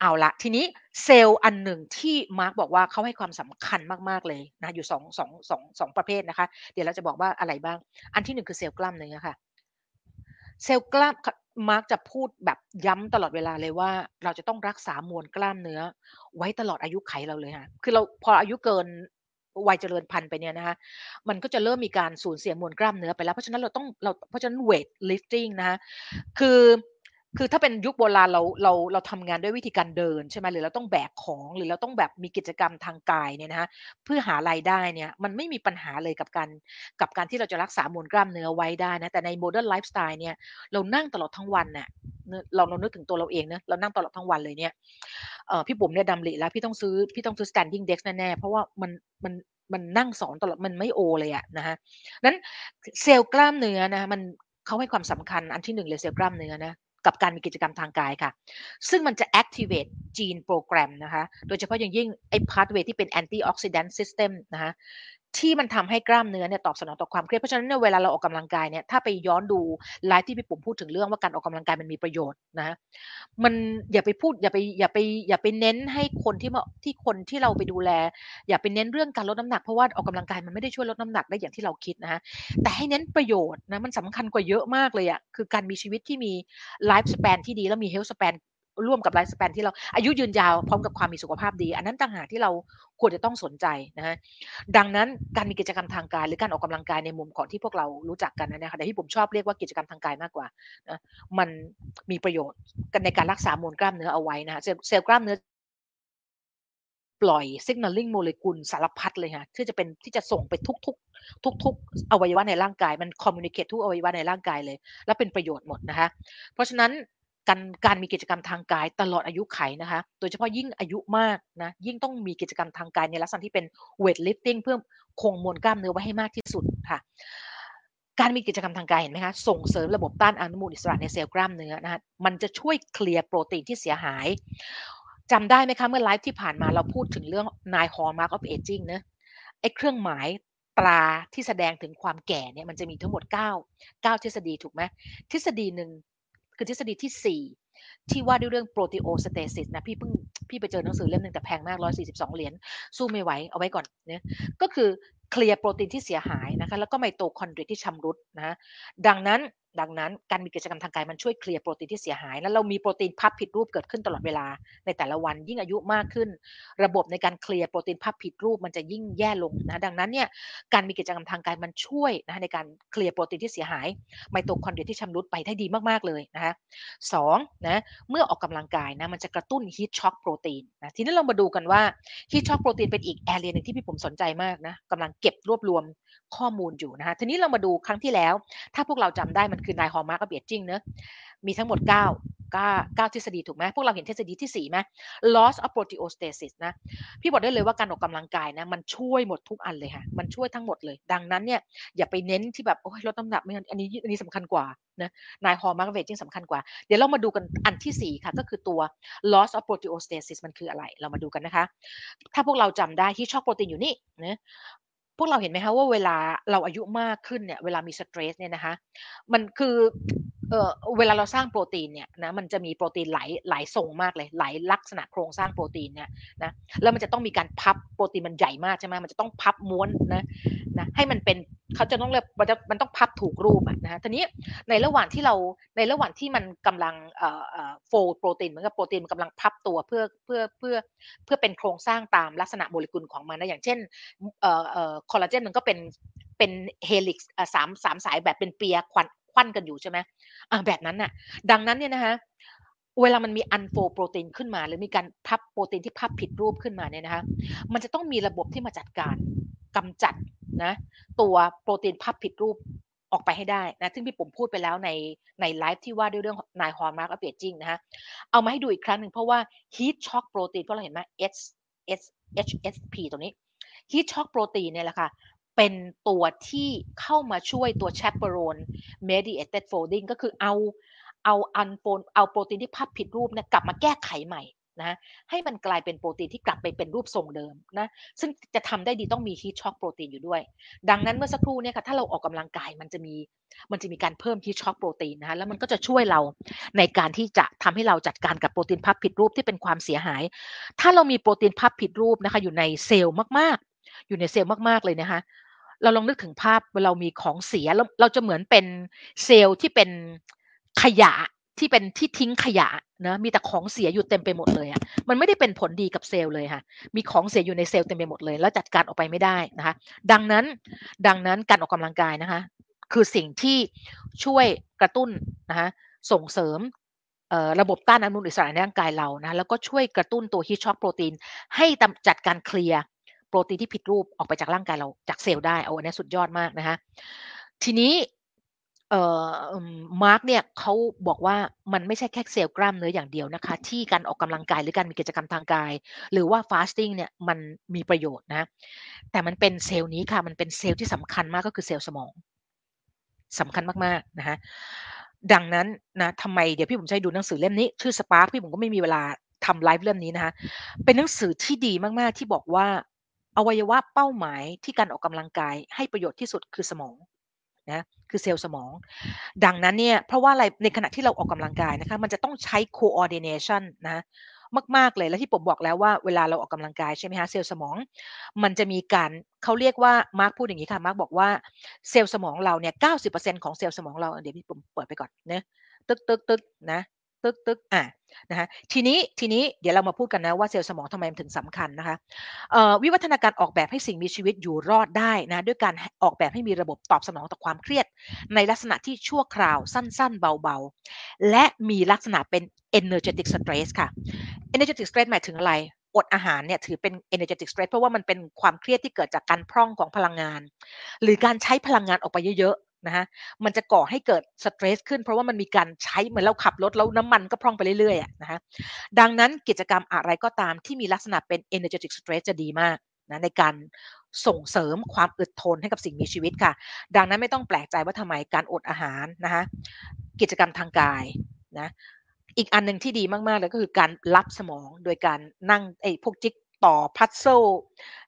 เอาละทีนี้เซลล์อันหนึ่งที่มาร์กบอกว่าเขาให้ความสำคัญมากๆเลยนะอยู่สองสองสองสองประเภทนะคะ เดี๋ยวเราจะบอกว่าอะไรบ้าง อันที่หนึ่งคือเซลล์กล้ามเนื้อค่ะ เซลล์กล้าม มาร์กจะพูดแบบย้ำตลอดเวลาเลยว่า เราจะต้องรักษามวลกล้ามเนื้อ ไว้ตลอดอายุไขเราเลยค่ะคือเราพออายุเกินวัยเจริญพันธุ์ไปเนี่ยนะคะมันก็จะเริ่มมีการสูญเสียมวลกล้ามเนื้อไปแล้ว เพราะฉะนั้นเราต้องเราเพราะฉะนั้น weight lifting นะคะคือ คือถ้าเป็นยุคโบราณเราเราเราทำงานด้วยวิธีการเดินใช่ไหมหรือเราต้องแบกของหรือเราต้องแบบมีกิจกรรมทางกายเนี่ยนะคะเพื่อหารายได้เนี่ยมันไม่มีปัญหาเลยกับการกับการที่เราจะรักษามวลกล้ามเนื้อไว้ได้นะแต่ใน modern lifestyle เนี่ยเรานั่งตลอดทั้งวันเนี่ยเราเรานึกถึงตัวเราเองเนะเรานั่งตลอดทั้งวันเลยเนี่ยพี่บุ๋มเนี่ยดำริแล้วพี่ต้องซื้อพี่ต้องซื้อ standing desk แน่ๆเพราะว่ามันมันมันนั่งสอนตลอดมันไม่โอเลยอะนะฮะนั้นเซลล์กล้ามเนื้อนะมันเขาให้ความสำคัญอันที่หนึ่งเลยเซลล์กล้ามเนื้อนะ กับการมีกิจกรรมทางกายค่ะ ซึ่งมันจะ activate จีนโปรแกรมนะคะ โดยเฉพาะอย่างยิ่งไอ้ pathway ที่เป็น antioxidant system นะคะ ที่มันทำให้กล้ามเนื้อเนี่ยตอบสนองต่อความเครียดเพราะฉะนั้นเนี่ยเวลาเราออกกำลังกายเนี่ยถ้าไปย้อนดูไลฟ์ที่พี่ปุ๋มพูดถึงเรื่องว่าการออกกำลังกายมันมีประโยชน์นะมันอย่าไปพูดอย่าไปอย่าไปอย่าไปเน้นให้คนที่มาที่คนที่เราไปดูแล อย่าไปเน้นเรื่องการลดน้ำหนักเพราะว่าออกกำลังกายมันไม่ได้ช่วยลดน้ำหนักได้อย่างที่เราคิดนะฮะแต่ให้เน้นประโยชน์นะมันสำคัญกว่าเยอะมากเลยอะ่ะคือการมีชีวิตที่มี lifespan ที่ดีแล้วมี healthspan ร่วมกับ lifespan ที่เราอายุยืนยาวพร้อมกับความมีสุขภาพดี อันนั้นต่างหากที่เราควรจะต้องสนใจนะฮะดังนั้นการมีกิจกรรมทางกาย หรือการออกกำลังกายในมุมของที่พวกเรารู้จักกันนะคะแต่ที่ผมชอบเรียกว่ากิจกรรมทางกายมากกว่านะมันมีประโยชน์กันในการรักษามวลกล้ามเนื้อเอาไว้นะเซลล์กล้ามเนื้อปล่อย signaling โมเลกุลสารพัดเลยค่ะที่จะเป็นที่จะส่งไปทุกๆทุกๆอวัยวะในร่างกาย มัน communicate ทุกอวัยวะในร่างกายเลย แล้วเป็นประโยชน์หมดนะคะ เพราะฉะนั้น การการมีกิจกรรมทางกายตลอดอายุไขนะคะ โดยเฉพาะยิ่งอายุมากนะ ยิ่งต้องมีกิจกรรมทางกายในลักษณะที่เป็น weight lifting เพื่อคงมวลกล้ามเนื้อไว้ให้มากที่สุดค่ะ การมีกิจกรรมทางกายเห็นไหมคะส่งเสริมระบบต้านอนุมูลอิสระในเซลล์กล้ามเนื้อนะคะมันจะช่วยเคลียร์โปรตีนที่เสียหายจำได้ไหมคะเมื่อไลฟ์ที่ผ่านมาเราพูดถึงเรื่อง nine hallmarks of aging เนะไอ้เครื่องหมายตราที่แสดงถึงความแก่เนี่ยมันจะมีทั้งหมด 9 9 ทฤษฎีถูกไหมทฤษฎีหนึ่ง คือทฤษฎีที่ 4 ที่ว่าด้วยเรื่อง proteostasis นะพี่เพิ่งพี่ไปเจอหนังสือเล่มหนึ่งแต่แพงมาก 142 เหรียญสู้ไม่ไหวเอาไว้ก่อนเนี่ยก็คือเคลียร์โปรตีนที่เสียหายนะคะแล้วก็ไมโตคอนเดรียที่ชำรุดนะดังนั้น ดังนั้นการมีกิจกรรมทางกายมันช่วยเคลียร์โปรตีนที่เสียหายแล้วเรามีโปรตีนพับผิดรูปเกิดขึ้นตลอดเวลาในแต่ละวันยิ่งอายุมากขึ้น ระบบในการเคลียร์โปรตีนพับผิดรูปมันจะยิ่งแย่ลงนะดังนั้นเนี่ยการมีกิจกรรมทางกายมันช่วยนะในการเคลียร์โปรตีนที่เสียหายไมโตคอนเดรียที่ชำรุดไปได้ดีมากๆเลยนะคะสองนะเมื่อออกกำลังกายนะมันจะกระตุ้น heat shock โปรตีนนะทีนี้เรามาดูกันว่า heat shock โปรตีนเป็นอีก area หนึ่งที่พี่ผมสนใจมากนะกำลังเก็บรวบรวมข้อมูลอยู่นะคะทีนี้เรามาดูครั้งที่แล้ว ถ้าพวกเราจำได้มันคือ nine hallmarks of aging เนอะมีทั้งหมด 9 9 9ทฤษฎีถูกไหมพวกเราเห็นทฤษฎีที่4ไหม loss of proteostasis นะ พี่บอกได้เลยว่าการออกกำลังกายนะ มันช่วยหมดทุกอันเลยค่ะ มันช่วยทั้งหมดเลย ดังนั้นเนี่ยอย่าไปเน้นที่แบบ โอ้ยลดน้ำหนักไม่อันนี้อันนี้สำคัญกว่านะ nine hallmarks of aging สำคัญกว่า เดี๋ยวเรามาดูกันอันที่ 4 ค่ะ ก็คือตัว loss of proteostasis มันคืออะไร เรามาดูกันนะคะ ถ้าพวกเราจำได้ heat shock โปรตีนอยู่นี่นะ พวกเราเห็นไหมคะว่าเวลาเราอายุมากขึ้นเนี่ย เวลามี stress เนี่ยนะคะ มันคือ เออเวลาเราสร้างโปรตีนเนี่ยนะมันจะมีโปรตีนหลายหลายทรงมากเลยหลายลักษณะโครงสร้างโปรตีนเนี่ยนะแล้วมันจะต้องมีการพับโปรตีนมันใหญ่มากใช่ไหมมันจะต้องพับม้วนนะนะให้มันเป็นเขาจะต้องเรียกมันจะมันต้องพับถูกรูปอะนะทีนี้ในระหว่างที่เราในระหว่างที่มันกำลังเอ่อเอ่อ fold โปรตีนเหมือนกับโปรตีนมันกำลังพับตัวเพื่อเพื่อเพื่อเพื่อเป็นโครงสร้างตามลักษณะโมเลกุลของมันนะอย่างเช่นเอ่อเอ่อคอลลาเจนมันก็เป็นเป็น helix สามสามสายแบบเป็นเปียควั่น ควั่นกันอยู่ใช่ไหมอ่าแบบนั้นน่ะ ดังนั้นเนี่ยนะคะเวลามันมี unfold โปรตีนขึ้นมา หรือมีการพับโปรตีนที่พับผิดรูปขึ้นมาเนี่ยนะคะมันจะต้องมีระบบที่มาจัดการกำจัดนะตัวโปรตีนพับผิดรูปออกไปให้ได้นะซึ่งพี่ผมพูดไปแล้วในในไลฟ์ที่ว่าด้วยเรื่อง nine hallmarks of aging นะคะเอามาให้ดูอีกครั้งหนึ่งเพราะว่า heat shock โปรตีนเพราะเราเห็นไหม H S HSP ตรงนี้ heat shock โปรตีนเนี่ยแหละค่ะ เป็นตัวที่เข้ามาช่วยตัว chaperone mediated folding ก็คือเอาเอา unfold เอาโปรตีนที่พับผิดรูปเนี่ยกลับมาแก้ไขใหม่นะให้มันกลายเป็นโปรตีนที่กลับไปเป็นรูปทรงเดิมนะซึ่งจะทำได้ดีต้องมี heat shock โปรตีนอยู่ด้วย ดังนั้นเมื่อสักครู่เนี่ยค่ะถ้าเราออกกำลังกายมันจะมีมันจะมีการเพิ่ม heat shock โปรตีนนะคะแล้วมันก็จะช่วยเราในการที่จะทำให้เราจัดการกับโปรตีนพับผิดรูปที่เป็นความเสียหาย ถ้าเรามีโปรตีนพับผิดรูปนะคะอยู่ในเซลล์มากๆ อยู่ในเซลล์มากๆเลยนะคะ เราลองนึกถึงภาพเวลาเรามีของเสียเราเราจะเหมือนเป็นเซลล์ที่เป็นขยะที่เป็นที่ทิ้งขยะนะมีแต่ของเสียอยู่เต็มไปหมดเลยอะ่ะมันไม่ได้เป็นผลดีกับเซลล์เลยค่ะมีของเสียอยู่ในเซลล์เต็มไปหมดเลย แล้วจัดการออกไปไม่ได้นะคะดังนั้นดังนั้นการออกกำลังกายนะคะคือสิ่งที่ช่วยกระตุ้นนะคะส่งเสริมระบบต้านอนุมูลอิสระในร่างกายเรานะแล้วก็ช่วยกระตุ้นตัวฮีทช็อกโปรตีน ให้จัดการเคลียร์ โปรตีนที่ผิดรูปออกไปจากร่างกายเราจากเซลล์ได้เอาอันนี้สุดยอดมากนะคะทีนี้มาร์กเนี่ยเขาบอกว่ามันไม่ใช่แค่เซลล์กล้ามเนื้ออย่างเดียวนะคะ ที่การออกกำลังกายหรือการมีกิจกรรมทางกาย หรือว่า fasting เนี่ยมันมีประโยชน์นะ แต่มันเป็นเซลล์นี้ค่ะ มันเป็นเซลล์ที่สำคัญมากก็คือเซลล์สมองสำคัญมากๆนะคะดังนั้นนะทำไมเดี๋ยวพี่ผมจะดูหนังสือเล่มนี้ ชื่อ Spark พี่ผมก็ไม่มีเวลาทำไลฟ์เล่มนี้นะคะเป็นหนังสือที่ดีมากๆที่บอกว่า อวัยวะเป้าหมายที่การออกกำลังกายให้ประโยชน์ที่สุดคือสมองนะคือเซลล์สมอง ดังนั้นเนี่ยเพราะว่าอะไรในขณะที่เราออกกำลังกายนะคะมันจะต้องใช้ coordination นะมาก ๆ เลย แล้วที่ผมบอกแล้วว่าเวลาเราออกกำลังกายใช่ไหมคะเซลล์สมอง มันจะมีการเขาเรียกว่ามาร์กพูดอย่างนี้ค่ะมาร์กบอกว่าเซลล์สมองเราเนี่ยเก้าสิบเปอร์เซ็นต์ของเซลล์สมองเราเดี๋ยวพี่ผมเปิดไปก่อนเนะตึกตึกตึกนะ ตึกตึกอะนะคะทีนี้ทีนี้เดี๋ยวเรามาพูดกันนะว่าเซลล์สมองทำไมมันถึงสำคัญนะคะวิวัฒนาการออกแบบให้สิ่งมีชีวิตอยู่รอดได้นะด้วยการออกแบบให้มีระบบตอบสนองต่อความเครียด ในลักษณะที่ชั่วคราวสั้น ๆ เบาๆ และมีลักษณะเป็น energetic stress ค่ะ energetic stress หมายถึงอะไรอดอาหารเนี่ยถือเป็น energetic stress เพราะว่ามันเป็นความเครียดที่เกิดจากการพร่องของพลังงาน หรือการใช้พลังงานออกไปเยอะ นะฮะมันจะก่อให้เกิดสเตรสขึ้น เพราะว่ามันมีการใช้เหมือนเราขับรถแล้วน้ำมันก็พร่องไปเรื่อยๆนะฮะดังนั้นกิจกรรมอะไรก็ตามที่มีลักษณะเป็น energetic stress จะดีมากนะในการส่งเสริมความอึดทนให้กับสิ่งมีชีวิตค่ะ ดังนั้นไม่ต้องแปลกใจว่าทำไมการอดอาหารนะคะกิจกรรมทางกายนะอีกอันหนึ่งที่ดีมากๆเลยก็คือการรับสมองโดยการนั่งไอ้พวกจิ๊กต่อพัซโซ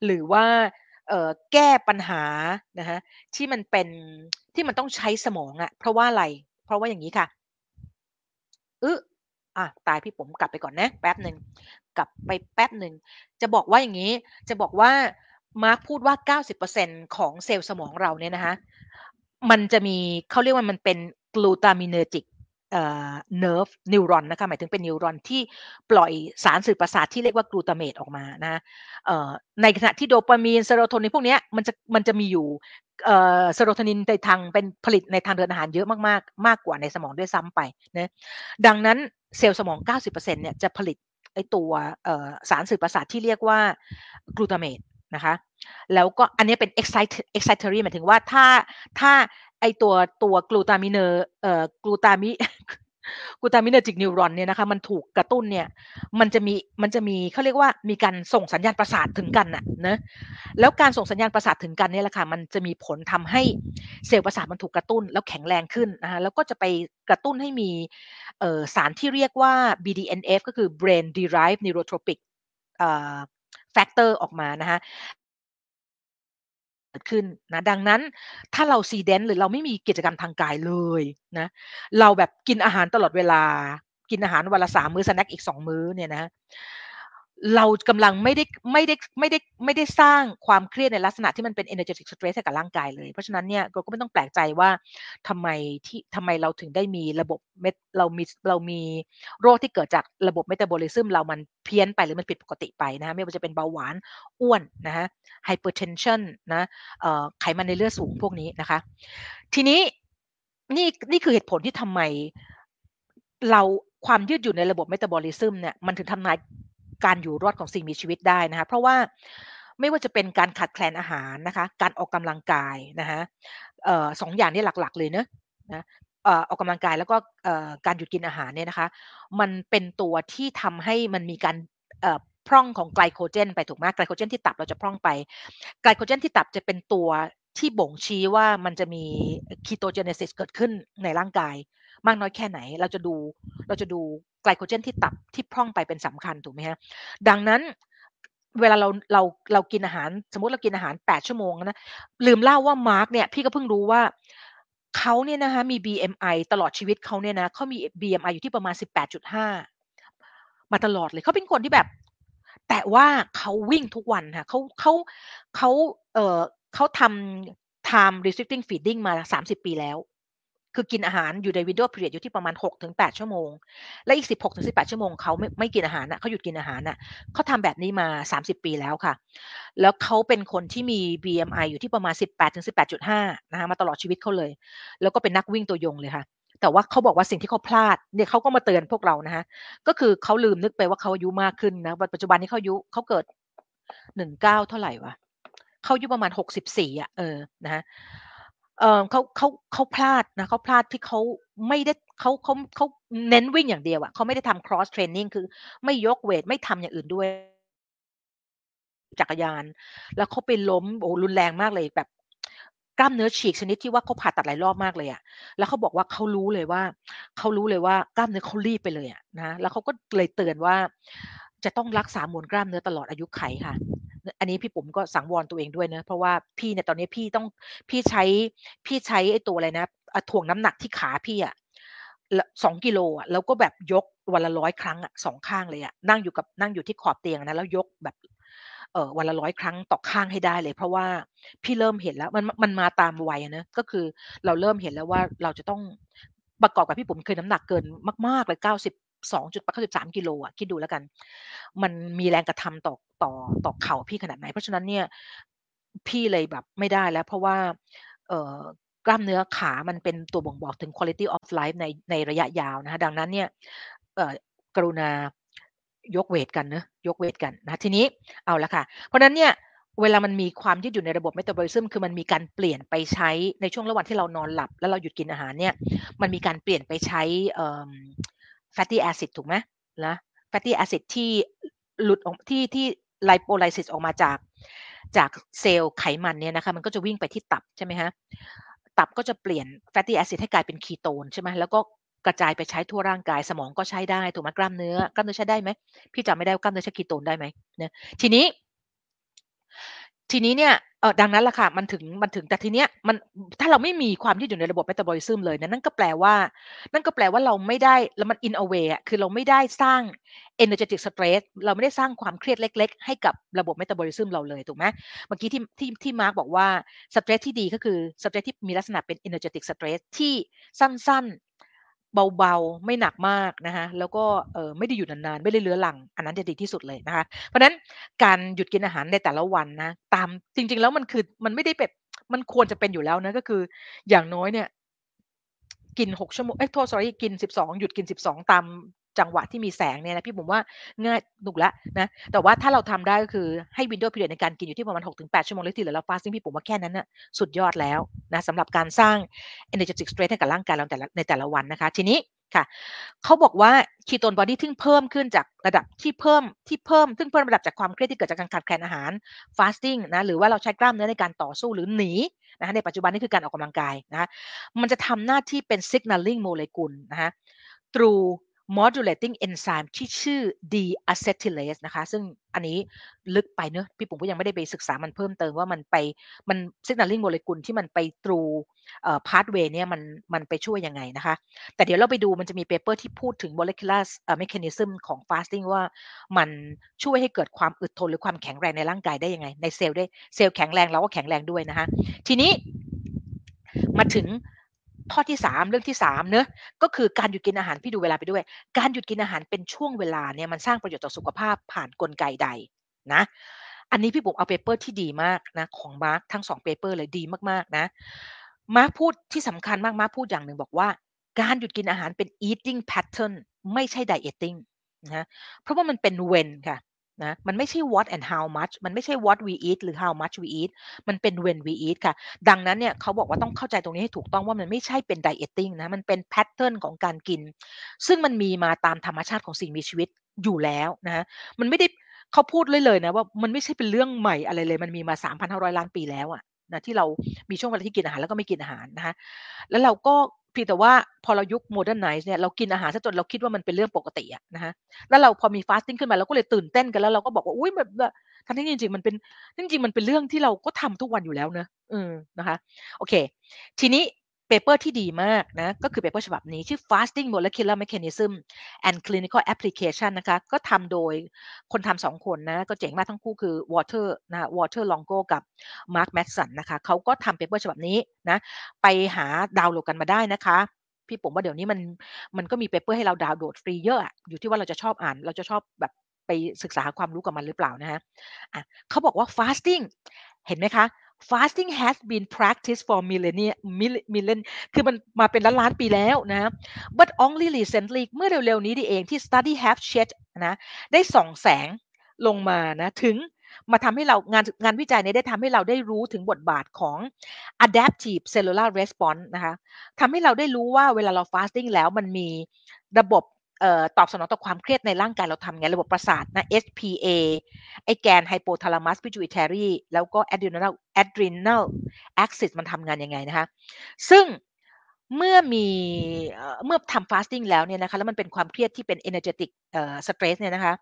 หรือว่าแก้ปัญหานะฮะที่มันเป็น ที่มันต้องใช้สมองอะเพราะว่าอะไร เพราะว่าอย่างนี้ค่ะอึอะตายพี่ผมกลับไปก่อนนะแป๊บหนึ่งกลับไปแป๊บหนึ่งจะบอกว่าอย่างนี้ จะบอกว่ามาร์คพูดว่า 90%ของเซลล์สมองเราเนี่ยนะคะมันจะมีเขาเรียกว่ามันเป็น glutaminergic nerve neuron นะคะหมายถึงเป็น neuron ที่ปล่อยสารสื่อประสาทที่เรียกว่า glutamate ออกมานะในขณะที่โดปามีนเซโรโทนินพวกนี้มันจะมันจะมีอยู่เซโรโทนินในทางเป็นผลิตในทางเดินอาหารเยอะมากๆ มากกว่าในสมองด้วยซ้ำไปนะดังนั้นเซลล์สมอง 90%เนี่ยจะผลิตไอตัวสารสื่อประสาทที่เรียกว่า glutamate นะคะแล้วก็อันนี้เป็น excitatory หมายถึงว่าถ้าถ้า ไอตัวตัว glutaminer เอ่อ glutami glutaminergic neuron เนี่ยนะคะมันถูกกระตุ้นเนี่ย มันจะมีมันจะมีเขาเรียกว่ามีการส่งสัญญาณประสาทถึงกันน่ะนะแล้วการส่งสัญญาณประสาทถึงกันเนี่ยแหละค่ะมันจะมีผลทำให้เซลล์ประสาทมันถูกกระตุ้น แล้วแข็งแรงขึ้นนะคะแล้วก็จะไปกระตุ้นให้มีสารที่เรียกว่า BDNF ก็คือ brain derived neurotropic factor ออกมานะคะ ดขึ้นนะดังนั้นถ้าเราซีเดนหรือเราไม่มีกิจกรรมทางกายเลยนะเราแบบกินอาหารตลอดเวลา กินอาหารวันละสามมื้อสแน็คอีกสองมื้อเนี่ยนะ เรากำลังไม่ได้ไม่ได้ไม่ได้ไม่ได้สร้างความเครียดในลักษณะที่มันเป็น energetic stress ให้กับร่างกายเลย เพราะฉะนั้นเนี่ยเราก็ไม่ต้องแปลกใจว่าทำไมที่ทำไมเราถึงได้มีระบบเม็ดเรามีเรามีโรคที่เกิดจากระบบเมตาบอลิซึมเรามันเพี้ยนไปหรือมันผิดปกติไปนะ ไม่ว่าจะเป็นเบาหวานอ้วนนะฮะ hypertension นะไขมันในเลือดสูงพวกนี้นะคะ ทีนี้นี่นี่คือเหตุผลที่ทำไมเราความยืดหยุ่นในระบบเมตาบอลิซึมเนี่ยมันถึงทำนาย การอยู่รอดของสิ่งมีชีวิตได้นะคะเพราะว่าไม่ว่าจะเป็นการขาดแคลนอาหารนะคะการออกกำลังกายนะคะสองอย่างนี้หลักๆเลยเนะนะออกกำลังกายแล้วก็การหยุดกินอาหารเนี่ยนะคะมันเป็นตัวที่ทำให้มันมีการพร่องของไกลโคเจนไปถูกไหมไกลโคเจนที่ตับเราจะพร่องไป ไกลโคเจนที่ตับจะเป็นตัวที่บ่งชี้ว่ามันจะมีketogenesis เกิดขึ้นในร่างกาย มากน้อยแค่ไหน เราจะดูเราจะดูไกลโคเจนที่ตับที่พร่องไปเป็นสำคัญถูกไหมฮะดังนั้นเวลาเราเราเรากินอาหาร สมมติเรากินอาหารแปดชั่วโมงนะลืมเล่าว่ามาร์กเนี่ยพี่ก็เพิ่งรู้ว่าเขาเนี่ยนะคะมี BMI ตลอดชีวิตเขาเนี่ยนะเขามี BMI อยู่ที่ประมาณ 18.5 มาตลอดเลยเขาเป็นคนที่แบบ แต่ว่าเขาวิ่งทุกวันค่ะเขาเขาเขาเออเขาทำ time restricting feeding มา 30 ปีแล้ว คือกินอาหารอยู่ในวิดีโอเพียดอยู่ที่ประมาณ6ถึง8ชั่วโมง และอีก 16ถึง18ชั่วโมงเขาไม่ไม่กินอาหารนะเขาหยุดกินอาหารนะเขาทำแบบนี้มา 30 ปีแล้วค่ะ แล้วเขาเป็นคนที่มี BMI อยู่ที่ประมาณ 18ถึง18.5นะคะมาตลอดชีวิตเขาเลย แล้วก็เป็นนักวิ่งตัวยงเลยค่ะ แต่ว่าเขาบอกว่าสิ่งที่เขาพลาดเนี่ยเขาก็มาเตือนพวกเรานะคะก็คือเขาลืมนึกไปว่าเขาอายุมากขึ้นนะปัจจุบันนี้เขาอายุเขาเกิดหนึ่งเก้าเท่าไหร่วะเขาอายุประมาณหกสิบสี่อะเออนะฮะ เออเขาเขาเขาพลาดนะเขาพลาดที่เขาไม่ได้เขาเขาเขาเน้นวิ่งอย่างเดียวอะเขาไม่ได้ทำ cross training คือไม่ยกเวทไม่ทำอย่างอื่นด้วย จักรยาน แล้วเขาไปล้มโอ้รุนแรงมากเลยแบบกล้ามเนื้อฉีกชนิดที่ว่าเขาผ่าตัดหลายรอบมากเลยอะแล้วเขาบอกว่าเขารู้เลยว่าเขารู้เลยว่ากล้ามเนื้อเขารีบไปเลยอะนะ แล้วเขาก็เลยเตือนว่า จะต้องรักษามวลกล้ามเนื้อตลอดอายุไขค่ะ อันนี้พี่ปุ๋มก็สังวรตัวเองด้วยนะ เพราะว่าพี่เนี่ยตอนนี้พี่ต้องพี่ใช้พี่ใช้ไอ้ตัวอะไรนะถ่วงน้ำหนักที่ขาพี่อะสองกิโลอะแล้วก็แบบยกวันละร้อยครั้งอะสองข้างเลยอะนั่งอยู่กับนั่งอยู่ที่ขอบเตียงนะแล้วยกแบบเออวันละร้อยครั้งต่อข้างให้ได้เลย เพราะว่าพี่เริ่มเห็นแล้วมันมันมาตามวัยนะก็คือเราเริ่มเห็นแล้วว่าเราจะต้องประกอบกับพี่ปุ๋มเคยน้ำหนักเกินมาก ๆ เลยเก้าสิบ องจุดเก้าสิบสามกิโลอะคิดดูแล้วกัน มันมีแรงกระทำต่อต่อต่อเข่าพี่ขนาดไหน เพราะฉะนั้นเนี่ยพี่เลยแบบไม่ได้แล้ว เพราะว่า เกล้ามเนื้อขามันเป็นตัวบ่งบอกถึง quality of life ในในระยะยาวนะคะดังนั้นเนี่ยกรุณายกเวทกันเนะยกเวทกันนะทีนี้เอาละค่ะ เพราะนั้นเนี่ยเวลามันมีความยืดอยู่ในระบบเมตาบอลิซึมคือมันมีการเปลี่ยนไปใช้ในช่วงระหว่างที่เรานอนหลับ แล้วเราหยุดกินอาหารเนี่ยมันมีการเปลี่ยนไปใช้ fatty acid ถูกไหมนะ fatty acid ที่หลุดออกที่ที่ lipolysis ออกมาจากจากเซลล์ไขมันเนี่ยนะคะมันก็จะวิ่งไปที่ตับใช่ไหมฮะตับก็จะเปลี่ยน fatty acid ให้กลายเป็นคีโตนใช่ไหมแล้วก็กระจายไปใช้ทั่วร่างกายสมองก็ใช้ได้ถูกไหมกล้ามเนื้อกล้ามเนื้อใช้ได้ไหมพี่จำไม่ได้ว่ากล้ามเนื้อใช้คีโตนได้ไหมเนี่ยทีนี้ ทีนี้เนี่ย เออดังนั้นแหละค่ะมันถึงมันถึงแต่ทีเนี้ยมันถ้าเราไม่มีความที่อยู่ในระบบเมตาบอลิซึมเลยนั่นก็แปลว่า นั่นก็แปลว่าเราไม่ได้แล้วมันอินเอาเวอะคือเราไม่ได้สร้าง energetic stress เราไม่ได้สร้างความเครียดเล็ก ๆ ให้กับระบบเมตาบอลิซึมเราเลยถูกไหมเมื่อกี้ที่ที่ที่มาร์กบอกว่า stress ที่ดีก็คือ stress ที่มีลักษณะเป็น energetic stress ที่สั้น เบาๆ ไม่หนักมากนะคะแล้วก็เออไม่ได้อยู่นานๆ ไม่ได้เรื้อรัง อันนั้นจะดีที่สุดเลยนะคะ เพราะฉะนั้นการหยุดกินอาหารในแต่ละวันนะ ตามจริง ๆ แล้วมันคือมันไม่ได้แบบมันควรจะเป็นอยู่แล้วนะก็คือ อย่างน้อยเนี่ยกินหกชั่วโมงเอ้ยโทษ sorry กินสิบสองหยุดกินสิบสองตาม จังหวะที่มีแสงเนี่ยนะพี่ผมว่าง่ายหนุกละนะแต่ว่าถ้าเราทำได้ก็คือให้ window period ในการกินอยู่ที่ประมาณ6-8ชั่วโมงแล้วที่เหลือเรา fasting พี่ผมว่าแค่นั้นน่ะสุดยอดแล้วนะสำหรับการสร้าง energetic strength ให้กับร่างกายเราแต่ละในแต่ละวันนะคะ ทีนี้ค่ะเขาบอกว่า ketone body ที่เพิ่มขึ้นจากระดับที่เพิ่มที่เพิ่มซึ่งเพิ่มระดับจากความเครียดที่เกิดจากการขาดแคลนอาหาร fasting นะหรือว่าเราใช้กล้ามเนื้อในการต่อสู้หรือหนีนะในปัจจุบันนี่คือการออกกำลังกายนะมันจะทำหน้าที่เป็น signaling molecule นะคะ through modulating enzyme ที่ชื่อ deacetylase นะคะ ซึ่งอันนี้ลึกไปเนอะพี่ปุ๋มก็ยังไม่ได้ไปศึกษามันเพิ่มเติมว่ามันไปมัน signaling molecule ที่มันไป through เอ่อ pathway เนี่ยมันมันไปช่วยยังไงนะคะ แต่เดี๋ยวเราไปดูมันจะมี paper ที่พูดถึง molecular mechanism ของ fasting ว่ามันช่วยให้เกิดความอึดทนหรือความแข็งแรงในร่างกายได้ยังไง ในเซลล์ได้เซลล์แข็งแรงเราก็แข็งแรงด้วยนะคะ ทีนี้มาถึง ข้อที่ 3 เรื่องที่3เนอะก็คือการหยุดกินอาหารพี่ดูเวลาไปด้วย การหยุดกินอาหารเป็นช่วงเวลาเนี่ยมันสร้างประโยชน์ต่อสุขภาพผ่านกลไกใดนะอันนี้พี่ปุ๋มเอา paper ที่ดีมากนะของมาร์คทั้ง2 paper เลยดีมากๆนะมาร์คพูดที่สำคัญมากมาร์คพูดอย่างหนึ่งบอกว่า การหยุดกินอาหารเป็น eating pattern ไม่ใช่ dieting นะเพราะว่ามันเป็น when ค่ะ นะมันไม่ใช่ what and how much มันไม่ใช่ what we eat หรือ how much we eat มันเป็น when we eat ค่ะ ดังนั้นเนี่ยเขาบอกว่าต้องเข้าใจตรงนี้ให้ถูกต้องว่ามันไม่ใช่เป็น dieting นะ มันเป็น pattern ของการกิน ซึ่งมันมีมาตามธรรมชาติของสิ่งมีชีวิตอยู่แล้วนะมันไม่ได้เขาพูดเลยเลยนะว่ามันไม่ใช่เป็นเรื่องใหม่อะไรเลย มันมีมา 3,500 ล้านปีแล้วอะนะที่เรามีช่วงเวลาที่กินอาหารแล้วก็ไม่กินอาหารนะคะแล้วเราก็ เพียงแต่ว่าพอเรายุค modernize เนี่ยเรากินอาหารซะจนเราคิดว่ามันเป็นเรื่องปกติอะนะฮะแล้วเราพอมี fasting ขึ้นมาเราก็เลยตื่นเต้นกันแล้วเราก็บอกว่าอุ้ยแบบทั้งที่จริงๆมันเป็นจริงๆมันเป็นเรื่องที่เราก็ทำทุกวันอยู่แล้วเนอะอืมนะคะ โอเค ทีนี้ paper ที่ดีมากนะก็คือ paper ฉบับนี้ชื่อ fasting molecular mechanism and clinical application นะคะก็ทำโดยคนทำสองคนนะก็เจ๋งมากทั้งคู่คือ Valter นะ Valter Longo กับ Mark Mattson นะคะเขาก็ทำ paper ฉบับนี้นะไปหาดาวน์โหลดกันมาได้นะคะพี่ปุ๋มว่าเดี๋ยวนี้มันมันก็มี paper ให้เราดาวน์โหลดฟรีเยอะอยู่ที่ว่าเราจะชอบอ่าน เราจะชอบแบบไปศึกษาความรู้กับมันหรือเปล่านะฮะเขาบอกว่า fasting เห็นไหมคะ fasting has been practiced for millennia millenn คือมันมาเป็นล้านล้านปีแล้วนะ but only recently เมื่อเร็วๆนี้ดีเองที่ study have shed นะได้ส่องแสงลงมานะถึงมาทำให้เรางานงานวิจัยนี้ได้ทำให้เราได้รู้ถึงบทบาทของ adaptive cellular response นะคะทำให้เราได้รู้ว่าเวลาเรา fasting แล้วมันมีระบบ ตอบสนองต่อความเครียดในร่างกายเราทำไง ระบบประสาทนะ HPA ไอแกนไฮโปทาลามัสพิจูอิเทรีแล้วก็ adrenal adrenal axis มันทำงานยังไงนะคะ ซึ่งเมื่อมีเมื่อทำ fasting แล้วเนี่ยนะคะแล้วมันเป็นความเครียดที่เป็น energetic stress เนี่ยนะคะ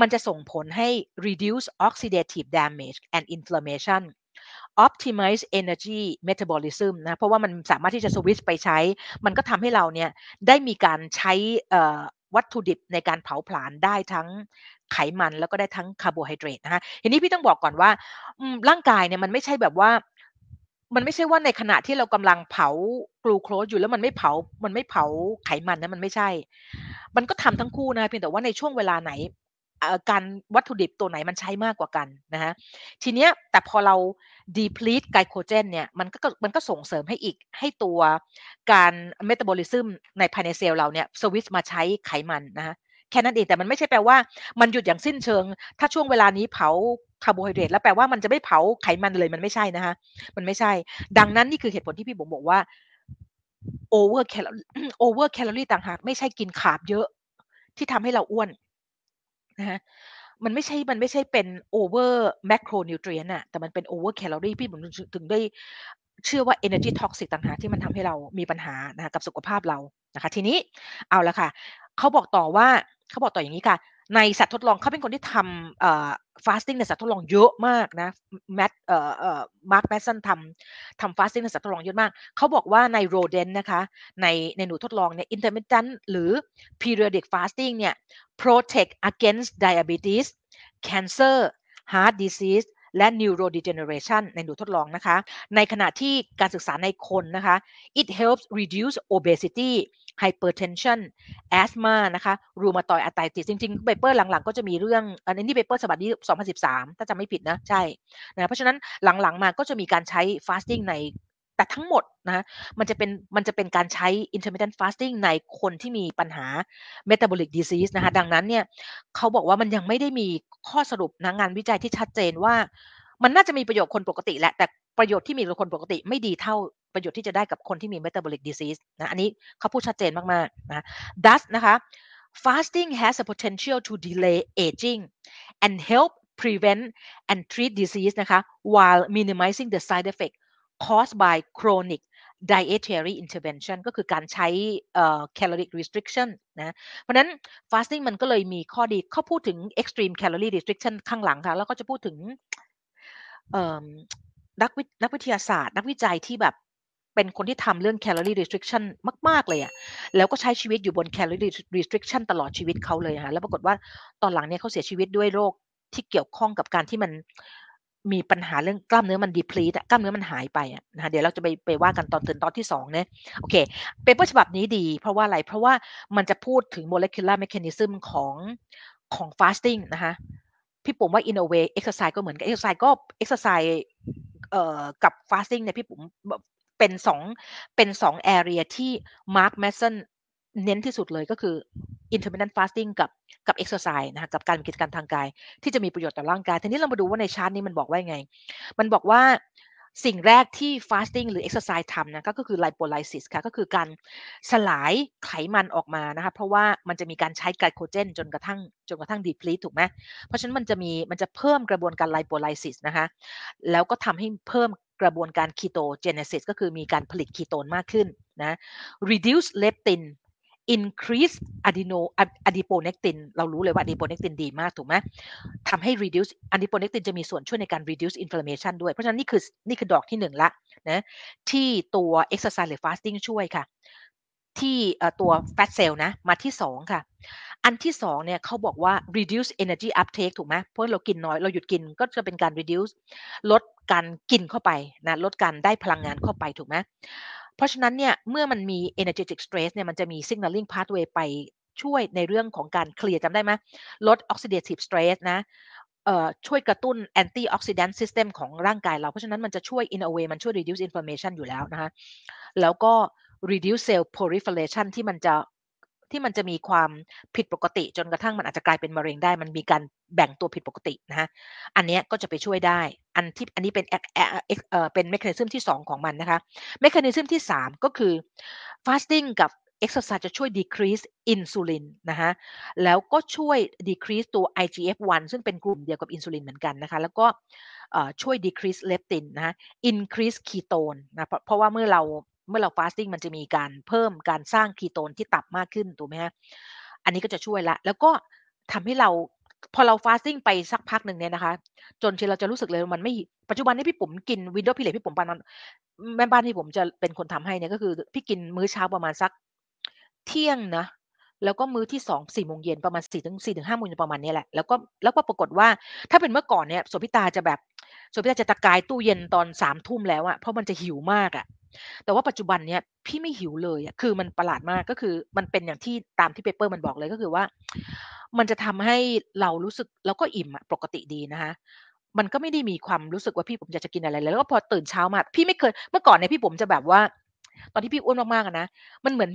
มันจะส่งผลให้ reduce oxidative damage and inflammation optimize energy metabolism นะเพราะว่ามันสามารถที่จะสวิตช์ไปใช้ มันก็ทำให้เราเนี่ยได้มีการใช้วัตถุดิบในการเผาผลาญได้ทั้งไขมันแล้วก็ได้ทั้งคาร์โบไฮเดรตนะคะทีนี้พี่ต้องบอกก่อนว่าร่างกายเนี่ยมันไม่ใช่แบบว่ามันไม่ใช่ว่าในขณะที่เรากำลังเผากลูโคสอยู่แล้วมันไม่เผา มันไม่เผาไขมันนะมันไม่ใช่ มันก็ทำทั้งคู่นะเพียงแต่ว่าในช่วงเวลาไหน การวัตถุดิบตัวไหนมันใช้มากกว่ากันนะฮะทีเนี้ยแต่พอเรา deplete ไกลโคเจนเนี่ยมันก็มันก็ส่งเสริมให้อีกให้ตัวการเมตาบอลิซึมในภายในเซลล์เราเนี่ยสวิตช์มาใช้ไขมันนะฮะแค่นั้นเองแต่มันไม่ใช่แปลว่ามันหยุดอย่างสิ้นเชิง ถ้าช่วงเวลานี้เผาคาร์โบไฮเดรตแล้วแปลว่ามันจะไม่เผาไขมันเลยมันไม่ใช่นะฮะมันไม่ใช่ ดังนั้นนี่คือเหตุผลที่พี่ผมบอกว่า over calorie over calorie ต่างหากไม่ใช่กินขาบเยอะที่ทำให้เราอ้วน นะฮะมันไม่ใช่ มันไม่ใช่เป็น over macronutrient อะแต่มันเป็น over calorie พี่ผมถึงได้เชื่อว่า energy toxic ต่างหากที่มันทำให้เรามีปัญหานะคะกับสุขภาพเรานะคะ ทีนี้เอาละค่ะเขาบอกต่อว่าเขาบอกต่ออย่างนี้ค่ะ ในสัตว์ทดลองเขาเป็นคนที่ทำ fasting ในสัตว์ทดลองเยอะมากนะแมทเอ่อเอ่อมาร์คแมตต์สันทำทำ fasting ในสัตว์ทดลองเยอะมาก เขาบอกว่าใน rodent นะคะในในหนูทดลองเนี่ย intermittent หรือ periodic fasting เนี่ย protect against diabetes cancer heart disease และ neurodegeneration ในหนูทดลองนะคะ ในขณะที่การศึกษาในคนนะคะ it helps reduce obesity hypertension asthma นะคะ rheumatoid arthritis จริงๆ paper หลังๆ ก็จะมีเรื่องอันนี้ paper ฉบับนี้2013 ถ้าจำไม่ผิดนะ ใช่นะเพราะฉะนั้นหลังๆมาก็จะมีการใช้ fasting ในแต่ทั้งหมดนะมันจะเป็นมันจะเป็นการใช้ intermittent fasting ในคนที่มีปัญหา metabolic disease นะคะดังนั้นเนี่ยเขาบอกว่ามันยังไม่ได้มีข้อสรุปนะงานวิจัยที่ชัดเจนว่า มันน่าจะมีประโยชน์คนปกติแหละแต่ประโยชน์ที่มีกับคนปกติไม่ดีเท่า ประโยชน์ที่จะได้กับคนที่มี metabolic disease นะอันนี้เขาพูดชัดเจนมากๆนะ thus นะคะ fasting has a potential to delay aging and help prevent and treat disease นะคะ while minimizing the side effect caused by chronic dietary intervention ก็คือการใช้ caloric restriction นะเพราะนั้น fasting มันก็เลยมีข้อดีเขาพูดถึง extreme calorie restriction ข้างหลังค่ะ แล้วก็จะพูดถึงนักนักวิทยาศาสตร์ นักวิจัยที่แบบ เป็นคนที่ทำเรื่อง calorie restriction มาก ๆ เลยอะแล้วก็ใช้ชีวิตอยู่บน calorie restriction ตลอดชีวิตเขาเลยค่ะแล้วปรากฏว่าตอนหลังเนี่ยเขาเสียชีวิตด้วยโรคที่เกี่ยวข้องกับการที่มันมีปัญหาเรื่องกล้ามเนื้อมันดีพลีตกล้ามเนื้อมันหายไปอะนะคะเดี๋ยวเราจะไปไปว่ากันตอนตื่นตอนที่2เนี่ยโอเคเปเปอร์ฉบับนี้ดี เพราะว่าอะไร เพราะว่ามันจะพูดถึง molecular mechanism ของของ fasting นะคะพี่ผมว่า in a way exercise ก็เหมือนกัน exercise ก็ exercise เอ่อกับ fasting เนี่ยพี่ผม เป็นสองเป็นสอง area ที่ Mark Manson เน้นที่สุดเลยก็คือ intermittent fasting กับกับ exercise นะคะกับการมีกิจกรรมทางกาย ที่จะมีประโยชน์ต่อร่างกาย ทีนี้เรามาดูว่าในชาร์ตนี้มันบอกว่าไง มันบอกว่าสิ่งแรกที่ fasting หรือ exercise ทำนะก็คือ lipolysis ค่ะก็คือการสลายไขมันออกมานะคะเพราะว่ามันจะมีการใช้ไกลโคเจนจนกระทั่งจนกระทั่ง deplete ถูกไหมเพราะฉะนั้นมันจะมีมันจะเพิ่มกระบวนการ lipolysis นะคะแล้วก็ทำให้เพิ่ม กระบวนการ ketogenesis ก็คือมีการผลิตคีโตนมากขึ้นนะ reduce leptin increase adeno adiponectin เรารู้เลยว่า adiponectin ดีมากถูกไหมทำให้ reduce adiponectin จะมีส่วนช่วยในการ reduce inflammation ด้วย เพราะฉะนั้นนี่คือนี่คือดอกที่หนึ่งละนะที่ตัว exercise หรือ fasting ช่วยค่ะ ที่ตัว fat cell นะ มาที่สองค่ะ อันที่สองเนี่ยเขาบอกว่า reduce energy uptake ถูกไหมเพราะเรากินน้อยเราหยุดกินก็จะเป็นการ reduce ลดการกินเข้าไปนะลดการได้พลังงานเข้าไปถูกไหมเพราะฉะนั้นเนี่ยเมื่อมันมี energetic stress เนี่ยมันจะมี signaling pathway ไปช่วยในเรื่องของการเคลียร์จำได้ไหมลด oxidative stress นะช่วยกระตุ้น antioxidant system ของร่างกายเรา เพราะฉะนั้นมันจะช่วย in a way มันช่วย reduce inflammation อยู่แล้วนะคะแล้วก็ reduce cell proliferation ที่มันจะ ที่มันจะมีความผิดปกติ จนกระทั่งมันอาจจะกลายเป็นมะเร็งได้ มันมีการแบ่งตัวผิดปกตินะฮะอันนี้ก็จะไปช่วยได้ อันที่อันนี้เป็นเอ่อเป็น mechanism ที่ 2 ของมันนะคะ mechanism ที่ 3 ก็คือ fasting กับ exercise จะช่วย decrease อินซูลินนะฮะแล้วก็ช่วย decrease ตัว IGF-1 ซึ่งเป็นกลุ่มเดียวกับอินซูลินเหมือนกันนะคะ แล้วก็ช่วย decrease leptin นะฮะ increase ketone นะเพราะว่าเมื่อเรา เมื่อเรา fasting มันจะมีการเพิ่มการสร้างคีโตนที่ตับมากขึ้นถูกไหมฮะอันนี้ก็จะช่วยละ แล้วก็ทำให้เราพอเรา fasting ไปสักพักหนึ่งเนี่ยนะคะ จนที่เราจะรู้สึกเลยมันไม่ปัจจุบันนี้พี่ปุ๋มกิน window period พี่ปุ๋มปานแม่บ้านพี่ปุ๋มจะเป็นคนทำให้เนี่ยก็คือ พี่กินมื้อเช้าประมาณสักเที่ยงนะแล้วก็มื้อที่สองสี่โมงเย็นประมาณสี่ถึงสี่ถึงห้าโมงเย็นประมาณนี้แหละแล้วก็แล้วก็ปรากฏว่าถ้าเป็นเมื่อก่อนเนี่ยสพิตาจะแบบ โสพิตาจะตะกายตู้เย็นตอนสามทุ่มแล้วอะเพราะมันจะหิวมากอะแต่ว่าปัจจุบันเนี้ยพี่ไม่หิวเลยอะคือมันประหลาดมากก็คือ มันเป็นอย่างที่ตามที่เปเปอร์มันบอกเลยก็คือว่า มันจะทำให้เรารู้สึกแล้วก็อิ่มปกติดีนะคะมันก็ไม่ได้มีความรู้สึกว่าพี่ผมอยากจะกินอะไรเลยแล้วก็พอตื่นเช้ามา พี่ไม่เคยเมื่อก่อนเนี่ยพี่ผมจะแบบว่า ตอนที่พี่อ้วนมากๆนะมันเหมือน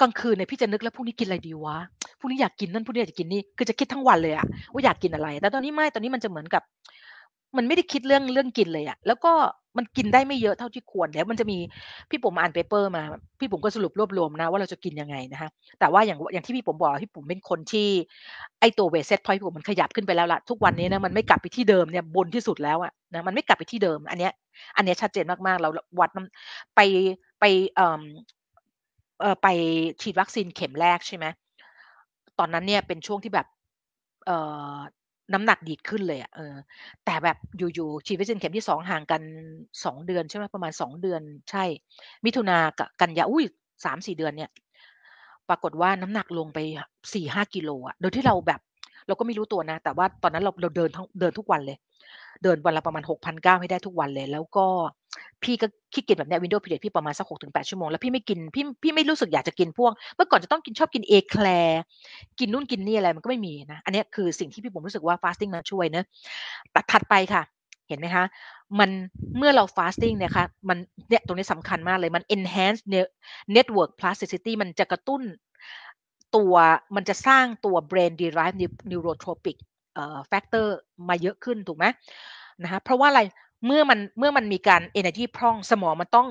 กลางคืนเนี่ยพี่จะนึกแล้วพรุ่งนี้กินอะไรดีวะพรุ่งนี้อยากกินนั่นพรุ่งนี้อยากจะกินนี่คือจะคิดทั้งวันเลยอะว่าอยากกินอะไร แต่ตอนนี้ไม่ตอนนี้มันจะเหมือนกับ มันไม่ได้คิดเรื่องเรื่องกินเลยอะแล้วก็มันกินได้ไม่เยอะเท่าที่ควรเดี๋ยวมันจะมีพี่ปุ๋มอ่าน paper มาพี่ปุ๋มก็สรุปรวบรวมนะว่าเราจะกินยังไงนะคะแต่ว่าอย่างอย่างที่พี่ปุ๋มบอกพี่ปุ๋มเป็นคนที่ไอตัว weight set point ปุ๋มมันขยับขึ้นไปแล้วล่ะทุกวันนี้นะมันไม่กลับไปที่เดิมเนี่ยบนที่สุดแล้วอะนะมันไม่กลับไปที่เดิม อันเนี้ย อันเนี้ยชัดเจนมากๆเราวัดน้ำไปไปเอ่อเอ่อไปฉีดวัคซีนเข็มแรกใช่ไหมตอนนั้นเนี่ยเป็นช่วงที่แบบเอ่อ น้ำหนักดีดขึ้นเลยอะ เออ แต่แบบอยู่ ๆ ฉีดวัคซีนเข็มที่สองห่างกันสองเดือน ใช่ไหม ประมาณสองเดือน ใช่ มิถุนากับกันยา อุ้ยสามสี่เดือนเนี่ย ปรากฏว่าน้ำหนักลงไปสี่ห้ากิโลอะ โดยที่เราแบบ เราก็ไม่รู้ตัวนะ แต่ว่าตอนนั้นเรา เราเดินทั้ง เดินทุกวันเลย เดินวันละประมาณหกพันก้าวให้ได้ทุกวันเลย แล้วก็พี่ก็ขี้เกียจแบบนี้ window period พี่ประมาณสักหกถึงแปดชั่วโมง แล้วพี่ไม่กินพี่พี่ไม่รู้สึกอยากจะกินพวก เมื่อก่อนจะต้องกินชอบกินเอแคลร์กินนู่นกินนี่อะไรมันก็ไม่มีนะ อันนี้คือสิ่งที่พี่ปุ๋มรู้สึกว่า fasting มันช่วยเนะแต่ถัดไปค่ะ เห็นไหมคะ มันเมื่อเรา fasting เนี่ยค่ะมันเนี่ยตรงนี้สำคัญมากเลยมัน enhance network plasticity มันจะกระตุ้นตัวมันจะสร้างตัว brain derived neurotropic factor มาเยอะขึ้นถูกไหมนะคะเพราะว่าอะไรเมื่อมันเมื่อมันมีการ energy พร่องสมองมันต้อง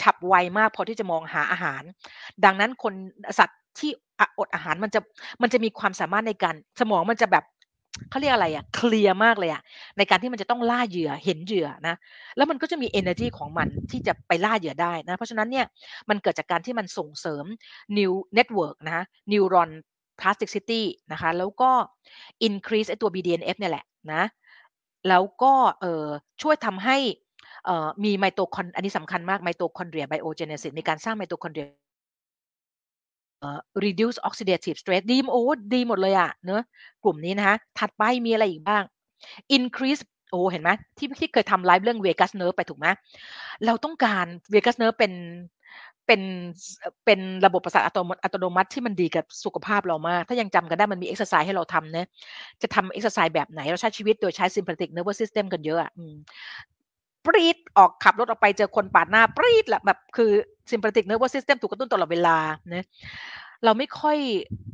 ฉับไวมากพอที่จะมองหาอาหาร ดังนั้นคนสัตว์ที่อดอาหารมันจะมันจะมีความสามารถในการสมองมันจะแบบเขาเรียกอะไรอะเคลียร์มากเลยอะในการที่มันจะต้องล่าเหยื่อเห็นเหยื่อนะแล้วมันก็จะมี energy ของมันที่จะไปล่าเหยื่อได้นะเพราะฉะนั้นเนี่ยมันเกิดจากการที่มันส่งเสริม new network นะ neuron plasticity นะคะ แล้วก็ increase ไอตัว BDNF เนี่ยแหละนะ แล้วก็เอ่อช่วยทำให้มีไมโตคอนอันนี้สำคัญมาก mitochondria biogenesis มีการสร้างไมโตคอนเดรีย reduce oxidative stress ดีโอ้ดีหมดเลยอะเนอะกลุ่มนี้นะคะ ถัดไปมีอะไรอีกบ้าง increase โอ้เห็นไหมที่ที่เคยทำไลฟ์เรื่อง vagus nerve ไปถูกไหมเราต้องการ vagus nerve เป็น เป็นเป็นระบบประสาทอัตโนมัติที่มันดีกับสุขภาพเรามาก ถ้ายังจำกันได้มันมีเอ็กซ์ไซส์ให้เราทำนะจะทำเอ็กซ์ไซส์แบบไหน เราใช้ชีวิตโดยใช้ sympathetic nervous system กันเยอะอะปรี๊ดออกขับรถออกไปเจอคนปาดหน้าปรี๊ดแหละแบบคือ sympathetic nervous system ถูกกระตุ้นตลอดเวลาเนะเราไม่ค่อย